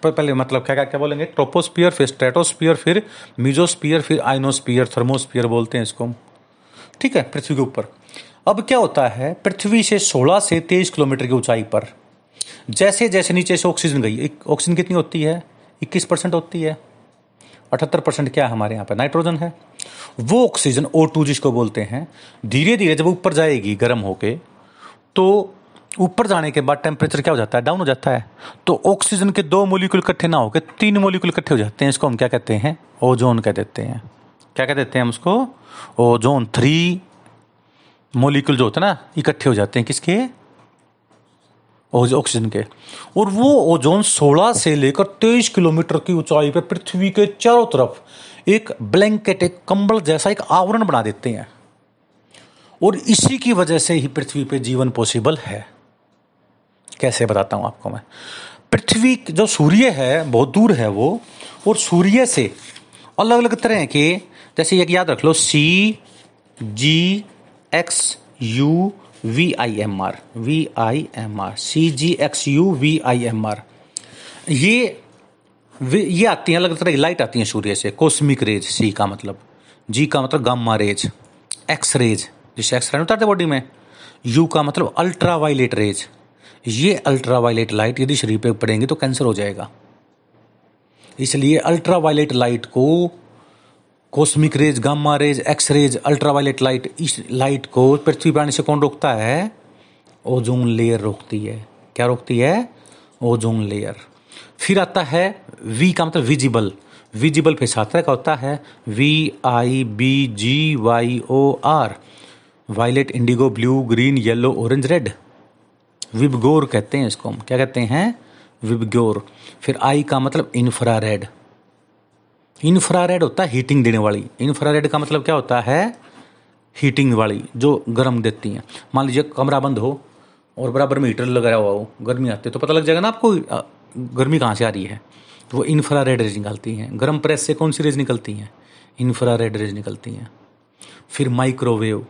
पहले मतलब क्या क्या क्या बोलेंगे? ट्रोपोस्पियर फिर स्ट्रेटोस्पियर फिर मीजोस्पियर फिर आइनोस्पियर थर्मोस्पियर बोलते हैं इसको ठीक है? पृथ्वी के ऊपर। अब क्या होता है? पृथ्वी से 16 से 23 किलोमीटर की ऊंचाई पर, जैसे जैसे नीचे से ऑक्सीजन गई ऑक्सीजन कितनी होती है? 21 परसेंट होती है। अठहत्तर परसेंट क्या है हमारे यहाँ पर नाइट्रोजन है। वो ऑक्सीजन ओ टू जिसको बोलते हैं धीरे धीरे जब ऊपर जाएगी गर्म होके तो ऊपर जाने के बाद टेम्परेचर क्या हो जाता है? डाउन हो जाता है। तो ऑक्सीजन के दो मोलिकुल इकट्ठे ना होकर तीन मोलिकुल इकट्ठे हो जाते हैं, इसको हम क्या कहते हैं? ओजोन कह देते हैं। क्या कह देते हैं हम उसको? ओजोन थ्री मोलिकुल जो होते हैं ना, इकट्ठे हो जाते हैं किसके? ऑक्सीजन के। और वो ओजोन 16 से लेकर 23 किलोमीटर की ऊंचाई पर पृथ्वी के चारों तरफ़ एक ब्लैंकेट एक कंबल जैसा एक आवरण बना देते हैं। और इसी की वजह से ही पृथ्वी पे जीवन पॉसिबल है। कैसे बताता हूँ आपको मैं? पृथ्वी जो सूर्य है, बहुत दूर है वो, और सूर्य से अलग अलग तरह के, जैसे एक याद रख लो C G X U V I M R V I M R C G X U V I M R ये ये आती हैं अलग तरह की लाइट आती हैं सूर्य से कोस्मिक रेज सी का मतलब। जी का मतलब गामा रेज एक्स रेज जिससे एक्स रे उतारते बॉडी में। यू का मतलब ultra violet rays ultraviolet violet light यदि शरीर पे पड़ेंगे तो कैंसर हो जाएगा। इसलिए अल्ट्रा वायलेट लाइट को cosmic rays gamma rays X rays ultraviolet light इस लाइट को पृथ्वी पर आने से कौन रोकता है? ओजोन लेयर रोकती है। क्या रोकती है? ओजोन लेयर फिर आता है वी का मतलब विजिबल विजिबल फिर सात का होता है V I B G Y O R violet indigo blue green yellow orange red VIBGYOR कहते हैं इसको हम। क्या कहते हैं? विबगोर। फिर आई का मतलब इंफ्रारेड इंफ्रारेड होता है हीटिंग देने वाली। इंफ्रारेड का मतलब क्या होता है? हीटिंग वाली, जो गर्म देती हैं। मान लीजिए कमरा बंद हो और बराबर में हीटर लगाया हुआ हो, गर्मी आती है तो पता लग जाएगा ना आपको गर्मी कहाँ से आ रही है? तो वो इन्फ्रा रेड रेज निकलती हैं। गर्म प्रेस से कौन सी रेज निकलती हैं? इन्फ्रा रेड रेज निकलती हैं। फिर माइक्रोवेव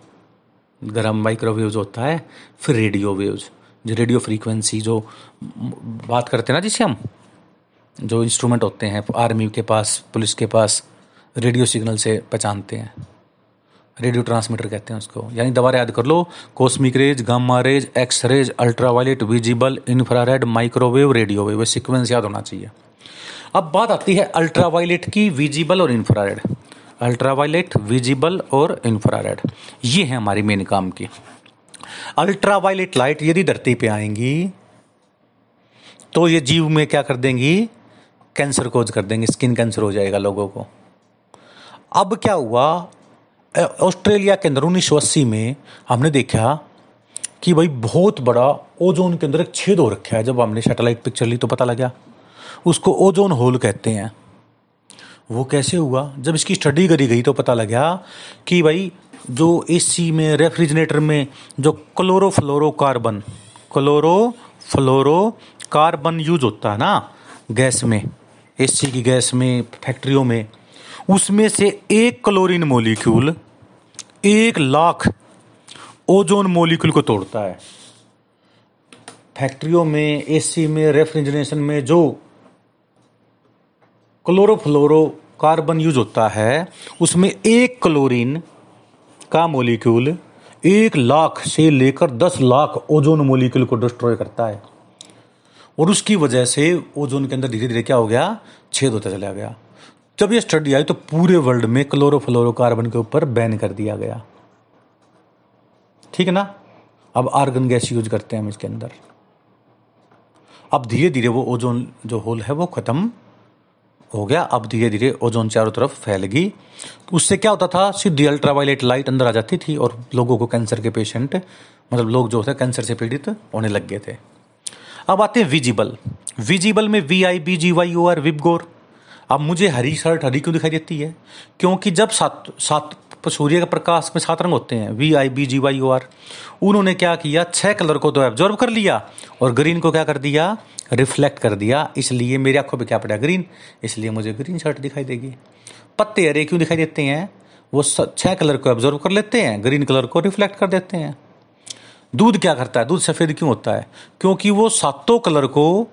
गर्म माइक्रोवेव होता है, फिर रेडियो वेव्स जो रेडियो फ्रीक्वेंसी जो बात करते हैं ना जिसे हम, जो इंस्ट्रूमेंट होते हैं आर्मी के पास पुलिस के पास रेडियो सिग्नल से पहचानते हैं। रेडियो ट्रांसमीटर कहते हैं उसको। यानी दोबारा याद कर लो cosmic rays gamma rays X rays ultraviolet visible infrared microwave radio wave sequence याद होना चाहिए। अब बात आती है अल्ट्रावायलेट की विजिबल और इंफ्रारेड अल्ट्रावायलेट विजिबल और इंफ्रारेड ये है हमारी मेन काम की। अल्ट्रावायलेट लाइट यदि धरती पे आएँगी तो ये जीव में क्या कर देंगी? कैंसर कोज कर देंगे, स्किन कैंसर हो जाएगा लोगों को। अब क्या हुआ? ऑस्ट्रेलिया के अंदर उन्नीस में हमने देखा कि भाई बहुत बड़ा ओजोन के अंदर एक छेद हो रखा है। जब हमने सैटेलाइट पिक्चर ली तो पता लगा, उसको ओजोन होल कहते हैं। वो कैसे हुआ? जब इसकी स्टडी करी गई तो पता लगा कि भाई जो एसी में, रेफ्रिजरेटर में जो क्लोरोफ्लोरोकार्बन क्लोरोफ्लोरो कार्बन यूज़ होता है ना, गैस में, एसी की गैस में, फैक्ट्रियों में, उसमें से एक क्लोरीन मोलिक्यूल, एक लाख ओजोन मोलिक्यूल को तोड़ता है। फैक्ट्रियों में, एसी में, रेफ्रिजरेशन में जो क्लोरोफ्लोरो कार्बन यूज़ होता है, उसमें एक क्लोरीन का मोलिक्यूल एक लाख से लेकर दस लाख ओजोन मोलिक्यूल को डिस्ट्रॉय करता है। और उसकी वजह से ओजोन के अंदर धीरे धीरे क्या हो गया? छेद होता चला गया। जब ये स्टडी आई तो पूरे वर्ल्ड में क्लोरोफ्लोरोकार्बन के ऊपर बैन कर दिया गया। ठीक है ना? अब आर्गन गैस यूज़ करते हैं हम इसके अंदर। अब धीरे धीरे वो ओजोन जो होल है वो खत्म हो गया। अब धीरे धीरे ओजोन चारों तरफ़ फैल गई उससे क्या होता था? सीधी अल्ट्रावायलेट लाइट अंदर आ जाती थी और लोगों को कैंसर के पेशेंट मतलब लोग जो थे, कैंसर से पीड़ित होने लग गए थे। अब आते हैं विजिबल विजिबल में V I B G Y O R VIBGYOR अब मुझे हरी शर्ट, हरी क्यों दिखाई देती है? क्योंकि जब सात सात, सूर्य के प्रकाश में सात रंग होते हैं V I B G Y O R उन्होंने क्या किया? छह कलर को तो एब्जॉर्व कर लिया और ग्रीन को क्या कर दिया? रिफ्लेक्ट कर दिया। इसलिए मेरी आँखों पे क्या पड़ा? ग्रीन इसलिए मुझे ग्रीन शर्ट दिखाई देगी। पत्ते हरे क्यों दिखाई देते हैं? वो छह कलर को एब्जॉर्व कर लेते हैं ग्रीन कलर को रिफ्लेक्ट कर देते हैं। दूध क्या करता है? दूध सफ़ेद क्यों होता है? क्योंकि वो सातों कलर को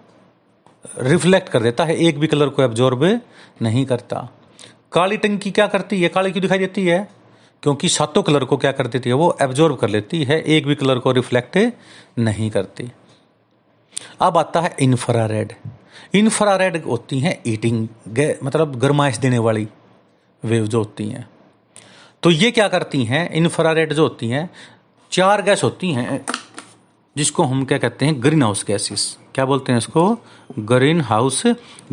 रिफ्लेक्ट कर देता है, एक भी कलर को एब्जॉर्ब नहीं करता। काली टंकी क्या करती है? काली क्यों दिखाई देती है? क्योंकि सातों कलर को क्या कर देती है? वो एब्जॉर्ब कर लेती है, एक भी कलर को रिफ्लेक्ट नहीं करती। अब आता है इंफ्रारेड इंफ्रारेड होती हैं ईटिंग मतलब गर्माइश देने वाली वेव जो होती हैं। तो ये क्या करती हैं? इंफ्रारेड जो होती हैं, चार गैस होती हैं, जिसको हम क्या कहते हैं? ग्रीन हाउस गैसेस क्या बोलते हैं इसको? ग्रीन हाउस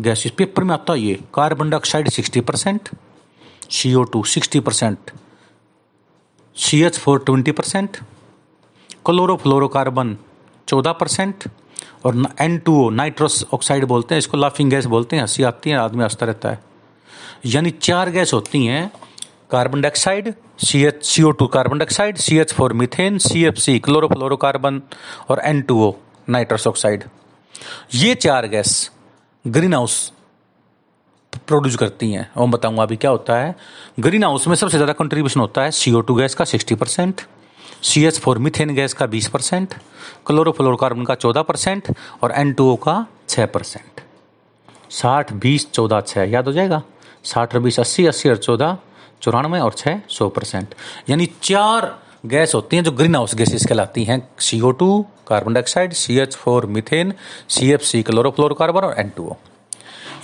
गैसेस पेपर में आता है ये carbon dioxide sixty percent C O two sixty percent C H four twenty percent chlorofluorocarbon चौदह परसेंट और N two O nitrous oxide बोलते हैं, इसको लाफिंग गैस बोलते हैं, हँसी आती है, आदमी हंसता रहता है। यानी चार गैस होती हैं carbon dioxide C H C O two carbon dioxide C H four methane C F C chlorofluorocarbon और N two O nitrous oxide ये चार गैस ग्रीन हाउस प्रोड्यूस करती हैं। और बताऊँगा अभी क्या होता है। ग्रीन हाउस में सबसे ज़्यादा कंट्रीब्यूशन होता है टू गैस का sixty percent C H four methane gas का बीस परसेंट क्लोरोफ्लोरोकार्बन का चौदह परसेंट और एन टू ओ का छः परसेंट साठ, बीस, चौदह छः याद हो जाएगा? साठ और बीस, अस्सी अस्सी और चौदह, चौरानवे और छः सौ परसेंट यानी चार गैस होती हैं जो ग्रीन हाउस गैसेस कहलाती हैं। C O two carbon dioxide C H four methane C F C chlorofluorocarbon और एन टू ओ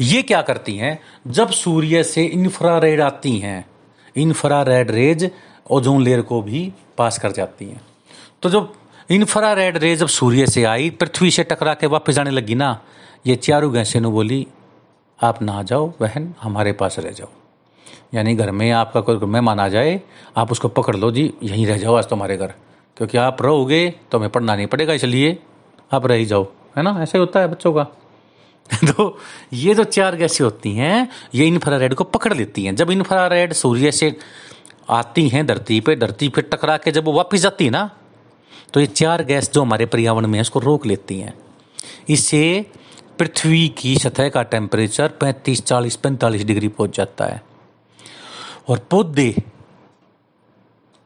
ये क्या करती हैं? जब सूर्य से इंफ्रारेड आती हैं इंफ्रारेड रेज ओजोन लेयर को भी पास कर जाती हैं। तो जब इंफ्रारेड रेज जब सूर्य से आई, पृथ्वी से टकरा के वापस जाने लगी ना, ये चारों गैसें ने बोली, आप ना जाओ बहन, हमारे पास रह जाओ। यानी घर में आपका कोई मेहमान आ जाए, आप उसको पकड़ लो, जी, यहीं रह जाओ आज तुम्हारे घर। क्योंकि आप रहोगे तो हमें पढ़ना नहीं पड़ेगा, इसलिए आप रह ही जाओ। है ना? ऐसे होता है बच्चों का। तो ये जो चार गैसें होती हैं, ये इंफ्रारेड को पकड़ लेती हैं। जब इंफ्रारेड सूर्य से आती हैं धरती पे धरती पे टकरा के जब वो वापस जाती है ना तो ये चार गैस जो हमारे पर्यावरण में है, उसको रोक लेती हैं। इससे पृथ्वी की सतह का टेम्परेचर 35 40 45 डिग्री पहुँच जाता है। और पौधे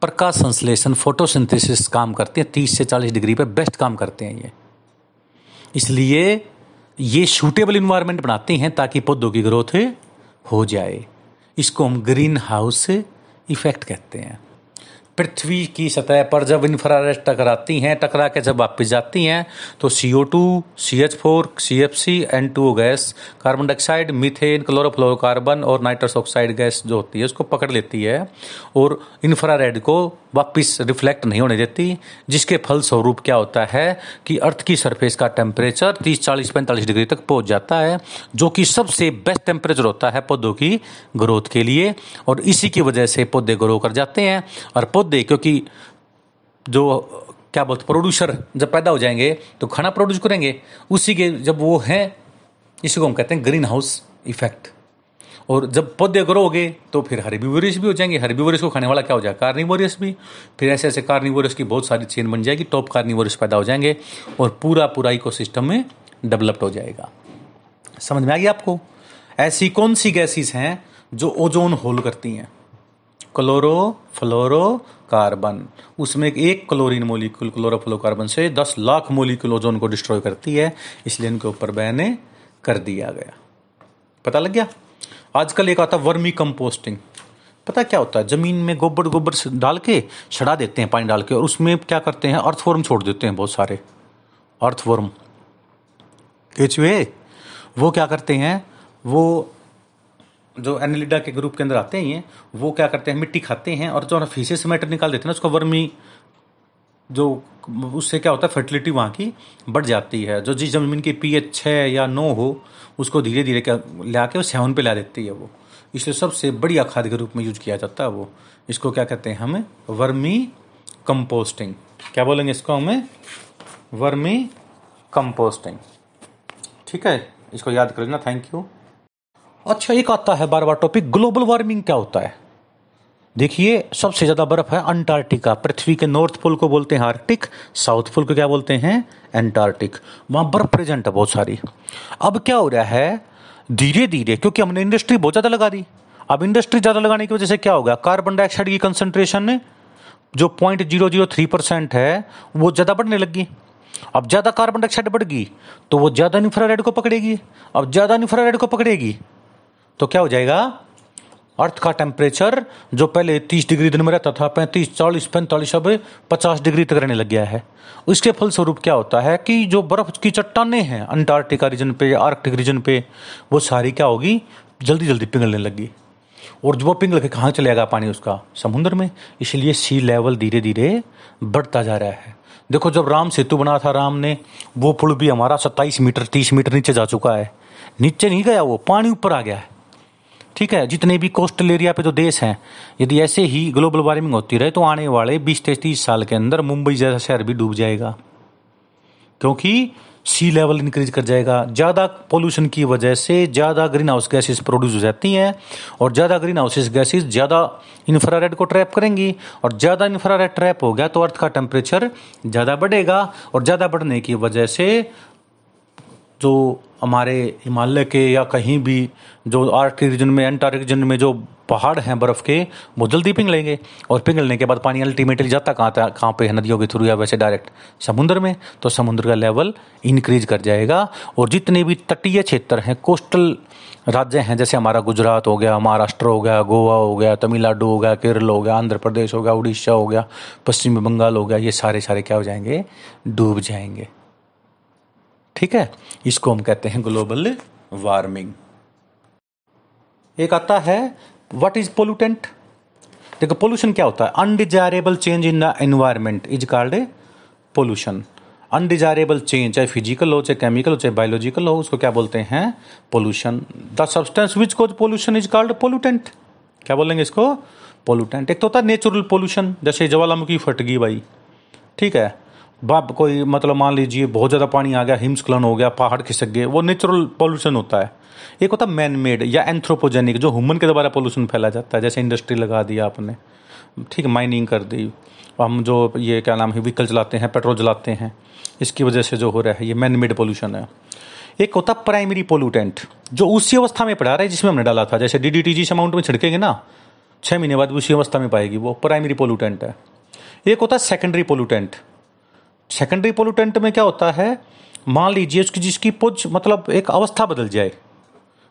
प्रकाश संश्लेषण फोटोसिंथेसिस काम करते हैं 30 से 40 डिग्री पर बेस्ट काम करते हैं ये। इसलिए ये शूटेबल इन्वायरमेंट बनाते हैं ताकि पौधों की ग्रोथ हो जाए। इसको हम ग्रीन हाउस इफ़ेक्ट कहते हैं। पृथ्वी की सतह पर जब इंफ्रारेड टकराती हैं, टकरा के जब वापस जाती हैं तो C O two C H four C F C N two O gas carbon dioxide methane chlorofluorocarbon और नाइट्रस ऑक्साइड गैस जो होती है, उसको पकड़ लेती है और इंफ्रारेड को वापस रिफ्लेक्ट नहीं होने देती, जिसके फलस्वरूप क्या होता है कि अर्थ की सरफेस का टेम्परेचर तीस, चालीस, पैंतालीस डिग्री तक पहुँच जाता है, जो कि सबसे बेस्ट टेम्परेचर होता है पौधों की ग्रोथ के लिए और इसी की वजह से पौधे ग्रो कर जाते हैं और पौधे क्योंकि जो, क्या बोलते प्रोड्यूसर जब पैदा हो जाएँगे तो खाना प्रोड्यूस करेंगे, उसी के जब वो हैं, इसी को हम कहते हैं ग्रीन हाउस इफ़ेक्ट और जब पौधे ग्रो तो फिर हर्बीवोरियस भी हो जाएँगे। हर्बीवोरियस को खाने वाला क्या हो जाएगा? कार्निवोरियस भी। फिर ऐसे ऐसे कार्निवोरियस की बहुत सारी चेन बन जाएगी टॉप कार्निवोरियस पैदा हो जाएँगे, और पूरा पूरा इको में डेवलप्ड हो जाएगा। समझ में आ गया आपको? ऐसी कौन सी गैसेस हैं जो ओजोन होल करती हैं? क्लोरो फ्लोरो कार्बन, उसमें एक क्लोरीन मोलिक्यूल क्लोरोफ्लोरोकार्बन से 10 लाख मोलिक्यूल ओजोन को डिस्ट्रॉय करती है, इसलिए इनके ऊपर बैन कर दिया गया। पता लग गया? आजकल एक आता वर्मी कंपोस्टिंग पता क्या होता है? ज़मीन में गोबर गोबर डाल के छड़ा देते हैं, पानी डाल के, और उसमें क्या करते हैं? अर्थवर्म छोड़ देते हैं बहुत सारे। अर्थवर्म केचुए वो क्या करते हैं? वो जो एनिलिडा के ग्रुप के अंदर आते हैं वो क्या करते हैं, मिट्टी खाते हैं और जो फीसेस मैटर निकाल देते हैं ना, उसको वर्मी, जो उससे क्या होता है फर्टिलिटी वहाँ की बढ़ जाती है। जो जिस ज़मीन की पी एच छः या नौ हो, उसको धीरे धीरे क्या ला के वो सेवन पे ला देती है वो। इसलिए सबसे बढ़िया खाद के रूप में यूज़ किया जाता है वो। इसको क्या कहते हैं हमें? वर्मी कंपोस्टिंग क्या बोलेंगे इसको हमें? वर्मी कंपोस्टिंग ठीक है? इसको याद कर लेना। थैंक यू अच्छा एक आता है बार बार टॉपिक ग्लोबल वार्मिंग क्या होता है? देखिए, सबसे ज़्यादा बर्फ़ है अंटार्कटिका, पृथ्वी के नॉर्थ पोल को बोलते हैं आर्टिक साउथ पोल को क्या बोलते हैं? एंटार्कटिक वहाँ बर्फ़ प्रेजेंट है बहुत सारी। अब क्या हो रहा है? धीरे धीरे क्योंकि हमने इंडस्ट्री बहुत ज़्यादा लगा दी। अब इंडस्ट्री ज़्यादा लगाने की वजह से क्या होगा? कार्बन डाइऑक्साइड की कंसेंट्रेशन जो point zero zero three percent है, वो ज़्यादा बढ़ने लगी अब ज़्यादा कार्बन डाइऑक्साइड बढ़ गई तो वो ज़्यादा इंफ्रारेड को पकड़ेगी। अब ज़्यादा इंफ्रारेड को पकड़ेगी तो क्या हो जाएगा? अर्थ का टेम्परेचर जो पहले 30 डिग्री दिन में रहता था, पैंतीस, चालीस, पैंतालीस, अब पचास डिग्री तक रहने लग गया है। इसके फलस्वरूप क्या होता है कि जो बर्फ़ की चट्टाने हैं अंटार्कटिका रीजन पे, आर्कटिक रीजन पे, वो सारी क्या होगी? जल्दी जल्दी पिघलने लगी और जो वो पिघल के कहाँ चलेगा पानी उसका? समुद्र में। इसलिए सी लेवल धीरे धीरे बढ़ता जा रहा है। देखो, जब राम सेतु बना था, राम ने, वो पुल भी हमारा सत्ताईस मीटर, तीस मीटर नीचे जा चुका है। नीचे नहीं गया वो, पानी ऊपर आ गया है। ठीक है, जितने भी कोस्टल एरिया पे जो देश हैं, यदि ऐसे ही ग्लोबल वार्मिंग होती रहे तो आने वाले बीस तीस साल के अंदर मुंबई जैसा शहर भी डूब जाएगा। क्योंकि सी लेवल इंक्रीज कर जाएगा। ज़्यादा पोल्यूशन की वजह से ज़्यादा ग्रीन हाउस गैसेज प्रोड्यूस हो जाती हैं और ज़्यादा ग्रीन हाउसेज गैसेज ज़्यादा इंफ्रारेड को ट्रैप करेंगी। और ज़्यादा इंफ्रारेड ट्रैप हो गया तो अर्थ का टेम्परेचर ज़्यादा बढ़ेगा और ज़्यादा बढ़ने की वजह से जो हमारे हिमालय के या कहीं भी जो आर्कटिक रीजन में, एंटार्कटिक रीजन में जो पहाड़ हैं बर्फ़ के, वो जल्दी पिघलेंगे और पिघलने के बाद पानी अल्टीमेटली जाता कहाँ था कहाँ पे? है नदियों के थ्रू या वैसे डायरेक्ट समुद्र में। तो समुद्र का लेवल इंक्रीज कर जाएगा। और जितने भी तटीय क्षेत्र हैं कोस्टल राज्य हैं, जैसे हमारा गुजरात हो गया, महाराष्ट्र हो गया, गोवा हो गया, तमिलनाडु हो गया, केरल हो गया, आंध्र प्रदेश हो गया, उड़ीसा हो गया, पश्चिमी बंगाल हो गया, ये सारे सारे क्या हो जाएँगे? डूब जाएँगे। ठीक है? इसको हम कहते हैं ग्लोबल वार्मिंग एक आता है व्हाट इज़ पोल्यूटेंट देखो पोल्यूशन क्या होता है? Undesirable change in the environment is called a pollution undesirable change चाहे फ़िज़िकल हो, चाहे केमिकल हो, चाहे बायोलॉजिकल हो, उसको क्या बोलते हैं? Pollution the substance which cause pollution is called pollutant क्या बोलेंगे इसको? पोल्यूटेंट एक तो होता है नेचुरल पोल्यूशन जैसे ज्वालामुखी फट गई भाई। ठीक है? बाप, कोई मतलब मान लीजिए बहुत ज़्यादा पानी आ गया, हिमस्खलन हो गया, पहाड़ खिसक गए, वो नेचुरल पॉल्यूशन होता है। एक होता है मैन मेड या एंथ्रोपोजेनिक जो ह्यूमन के द्वारा पोल्यूशन फैला जाता है, जैसे इंडस्ट्री लगा दिया आपने। ठीक माइनिंग कर दी। हम जो ये क्या नाम है व्हीकल चलाते हैं पेट्रोल जलाते हैं, इसकी वजह से जो हो रहा है, ये मैन मेड पोल्यूशन है। एक होता प्राइमरी पोल्यूटेंट जो उसी अवस्था में पड़ा रहा है जिसमें हमने डाला था। जैसे डी डी टी जिस अमाउंट में छिड़केंगे ना छः महीने बाद उसी अवस्था में पाएगी वो प्राइमरी पोल्यूटेंट है। एक होता है सेकेंडरी पोल्यूटेंट सेकेंडरी पोल्यूटेंट में क्या होता है? मान लीजिए उसकी जिसकी पुज मतलब एक अवस्था बदल जाए।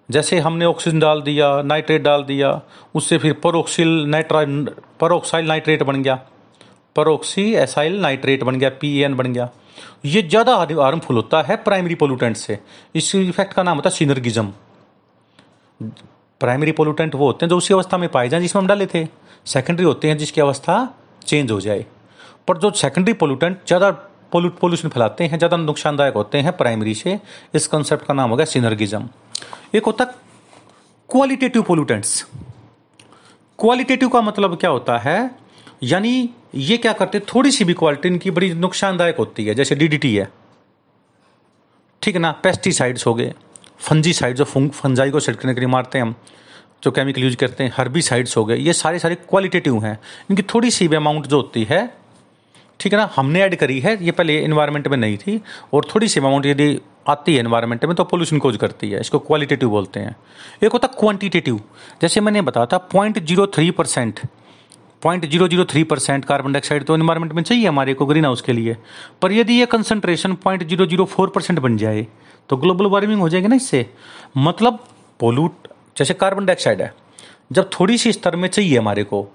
जैसे हमने ऑक्सीजन डाल दिया नाइट्रेट डाल दिया, उससे फिर परोक्सिल नाइट्रा परोक्साइल नाइट्रेट बन गया। परोक्सी एसाइल नाइट्रेट बन गया पी एन बन गया। ये ज़्यादा हार्मफुल होता है प्राइमरी पोल्यूटेंट से। इस इफ़ेक्ट का नाम होता है सिनर्गिज्म प्राइमरी पोल्यूटेंट वो होते हैं जो उसी अवस्था में पाए जाए जिसमें हम डाले थे। सेकेंडरी होते हैं जिसकी अवस्था चेंज हो जाए। पर जो सेकेंडरी पोल्यूटेंट ज़्यादा पोल्यूशन फैलाते हैं, ज़्यादा नुकसानदायक होते हैं प्राइमरी से। इस कंसेप्ट का नाम हो गया सिनर्गिज्म एक होता क्वालिटेटिव पोल्यूटेंट्स क्वालिटेटिव का मतलब क्या होता है? यानी ये क्या करते हैं थोड़ी सी भी क्वालिटी इनकी बड़ी नुकसानदायक होती है, जैसे डीडीटी है। ठीक है ना? पेस्टिसाइड्स हो गए फंजी साइड जो फंजाई को छिड़कने के लिए मारते हैं हम, जो केमिकल यूज़ करते हैं हर्बीसाइड्स हो गए, ये सारे सारे क्वालिटेटिव हैं। इनकी थोड़ी सी भी अमाउंट जो होती है ठीक है ना? हमने ऐड करी है, ये पहले इन्वायरमेंट में नहीं थी और थोड़ी सी अमाउंट यदि आती है इन्वायरमेंट में तो पोल्यूशन कोज करती है, इसको क्वालिटेटिव बोलते हैं। एक होता क्वांटिटेटिव जैसे मैंने बताया था point zero three percent point zero zero three percent carbon dioxide तो इन्वायरमेंट में चाहिए हमारे को ग्रीन हाउस के लिए, पर यदि ये concentration point zero zero four percent बन जाए तो ग्लोबल वार्मिंग हो जाएगी ना इससे। मतलब पोलूट जैसे कार्बन डाइऑक्साइड है, जब थोड़ी सी स्तर में चाहिए हमारे को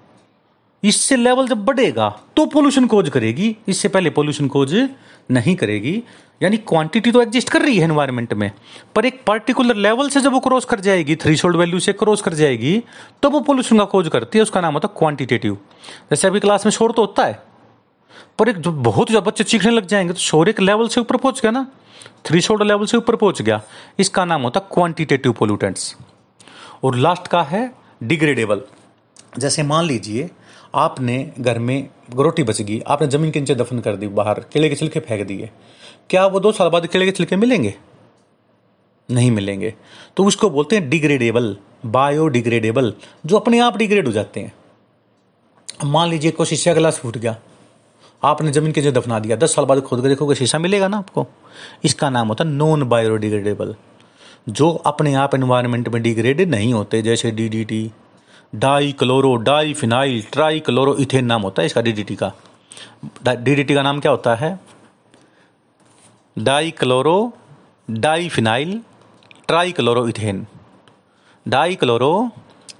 इससे लेवल जब बढ़ेगा तो पोल्यूशन कोज करेगी। इससे पहले पोल्यूशन कोज नहीं करेगी। यानी क्वांटिटी तो एग्जिस्ट कर रही है एनवायरनमेंट में, पर एक पर्टिकुलर लेवल से जब वो क्रॉस कर जाएगी थ्री शोल्ड वैल्यू से क्रॉस कर जाएगी तो वो पोल्यूशन का कोज करती है, उसका नाम होता है क्वांटिटेटिव जैसे अभी क्लास में शोर तो होता है, पर एक जो बहुत जब बच्चे चीखने लग जाएँगे तो शोर एक लेवल से ऊपर पहुँच गया ना। थ्री शोल्ड लेवल से ऊपर पहुँच गया। इसका नाम होता है क्वांटिटेटिव पोल्यूटेंट्स और लास्ट का है डिग्रेडेबल जैसे मान लीजिए आपने घर में रोटी बच गई, आपने ज़मीन के नीचे दफन कर दी, बाहर केले के छिलके फेंक दिए। क्या वो दो साल बाद केले के छिलके मिलेंगे? नहीं मिलेंगे। तो उसको बोलते हैं डिग्रेडेबल, बायोडिग्रेडेबल, जो अपने आप डिग्रेड हो जाते हैं। मान लीजिए कोई शीशा गिलास फूट गया, आपने ज़मीन के नीचे दफना दिया, दस साल बाद खोद कर देखोगे शीशा मिलेगा ना आपको। इसका नाम होता है नॉन बायोडिग्रेडेबल जो अपने आप एनवायरनमेंट में डिग्रेड नहीं होते, जैसे DDT dichlorodiphenyltrichloroethane नाम होता है इसका डीडीटी का डीडीटी का नाम क्या होता है? Dichlorodiphenyltrichloroethane die chloro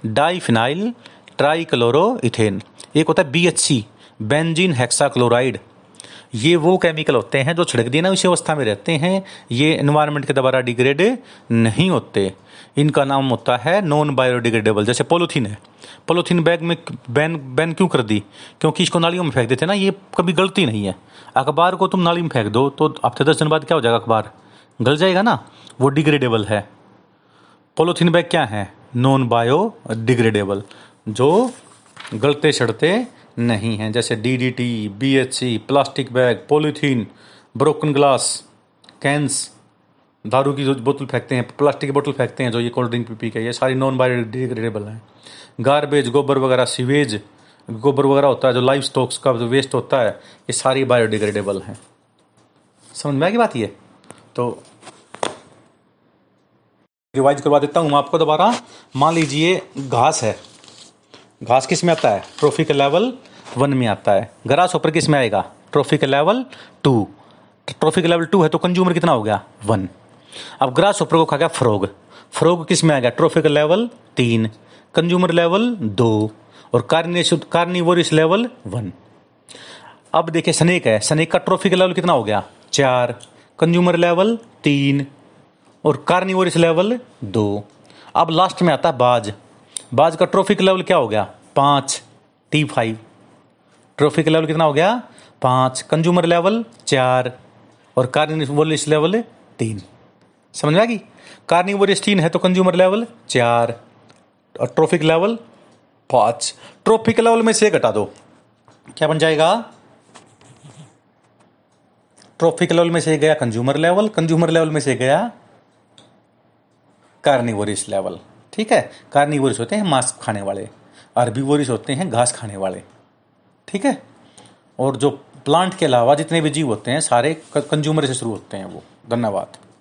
die phenyl try chloro ethane एक होता है B H C benzene hexachloride. ये वो केमिकल होते हैं जो छिड़क दिए ना, उसी अवस्था में रहते हैं। ये इन्वायरमेंट के द्वारा डिग्रेड नहीं होते। इनका नाम होता है नॉन बायोडिग्रेडेबल, जैसे पोलोथीन है। पोलोथीन बैग में बैन बैन क्यों कर दी? क्योंकि इसको नालियों में फेंक देते ना, ये कभी गलती नहीं है। अखबार को तुम नाली में फेंक दो तो हफ़्ते दस दिन बाद क्या हो जाएगा अखबार? गल जाएगा ना? वो डिग्रेडेबल है। पोलोथीन बैग क्या है? नॉन बायो डिग्रेडेबल जो गलते सड़ते नहीं हैं, जैसे D D T B H C plastic bag, polythene, broken glass, cans. दारू की जो बोतल फेंकते हैं, प्लास्टिक की बोतल फेंकते हैं, जो ये कोल्ड ड्रिंक पी पी के, ये सारी नॉन बायोडिग्रेडेबल हैं। गार्बेज गोबर वगैरह सीवेज गोबर वगैरह होता है, जो लाइफ स्टॉक्स का जो वेस्ट होता है, ये सारी बायोडिग्रेडेबल हैं। समझ में आएगी बात ये? तो रिवाइज करवा देता हूँ मैं आपको दोबारा। मान लीजिए घास है। घास किसमें आता है? ट्रॉफी का लेवल वन में आता है। ग्रास ऊपर किसमें आएगा? ट्रॉफी का लेवल टू ट्रॉफी का लेवल टू है तो कंज्यूमर कितना हो गया? वन अब ग्रास ऊपर को खा गया फ्रोग। फ्रोग किसमें आ गया ट्रॉफी का लेवल तीन, कंज्यूमर लेवल दो और कार्निवोरिस लेवल वन। अब देखिए स्नेक है। स्नेक का ट्रॉफी का लेवल कितना हो गया? चार, कंज्यूमर लेवल तीन और कार्निवोरिस लेवल दो। अब लास्ट में आता है बाज। बाज का ट्रॉफिक लेवल क्या हो गया? पाँच, टी फाइव। ट्रॉफिक लेवल कितना हो गया? पाँच, कंज्यूमर लेवल चार और कार्निवोलिस लेवल तीन। समझ में आ गई? कार्निवोलिस तीन है तो कंज्यूमर लेवल चार। और ट्रॉफिक लेवल पाँच। ट्रॉफिक लेवल में से घटा दो। क्या बन जाएगा? ट्रॉफिक लेवल में से गया कंज्यूमर लेवल कंज्यूमर लेवल में से गया कार्निवोरिस लेवल ठीक है? कार्निवोरिस होते हैं मांस खाने वाले। अरबीवोरिस होते हैं घास खाने वाले। ठीक है? और जो प्लांट के अलावा जितने भी जीव होते हैं, सारे कंज्यूमर से शुरू होते हैं वो। धन्यवाद।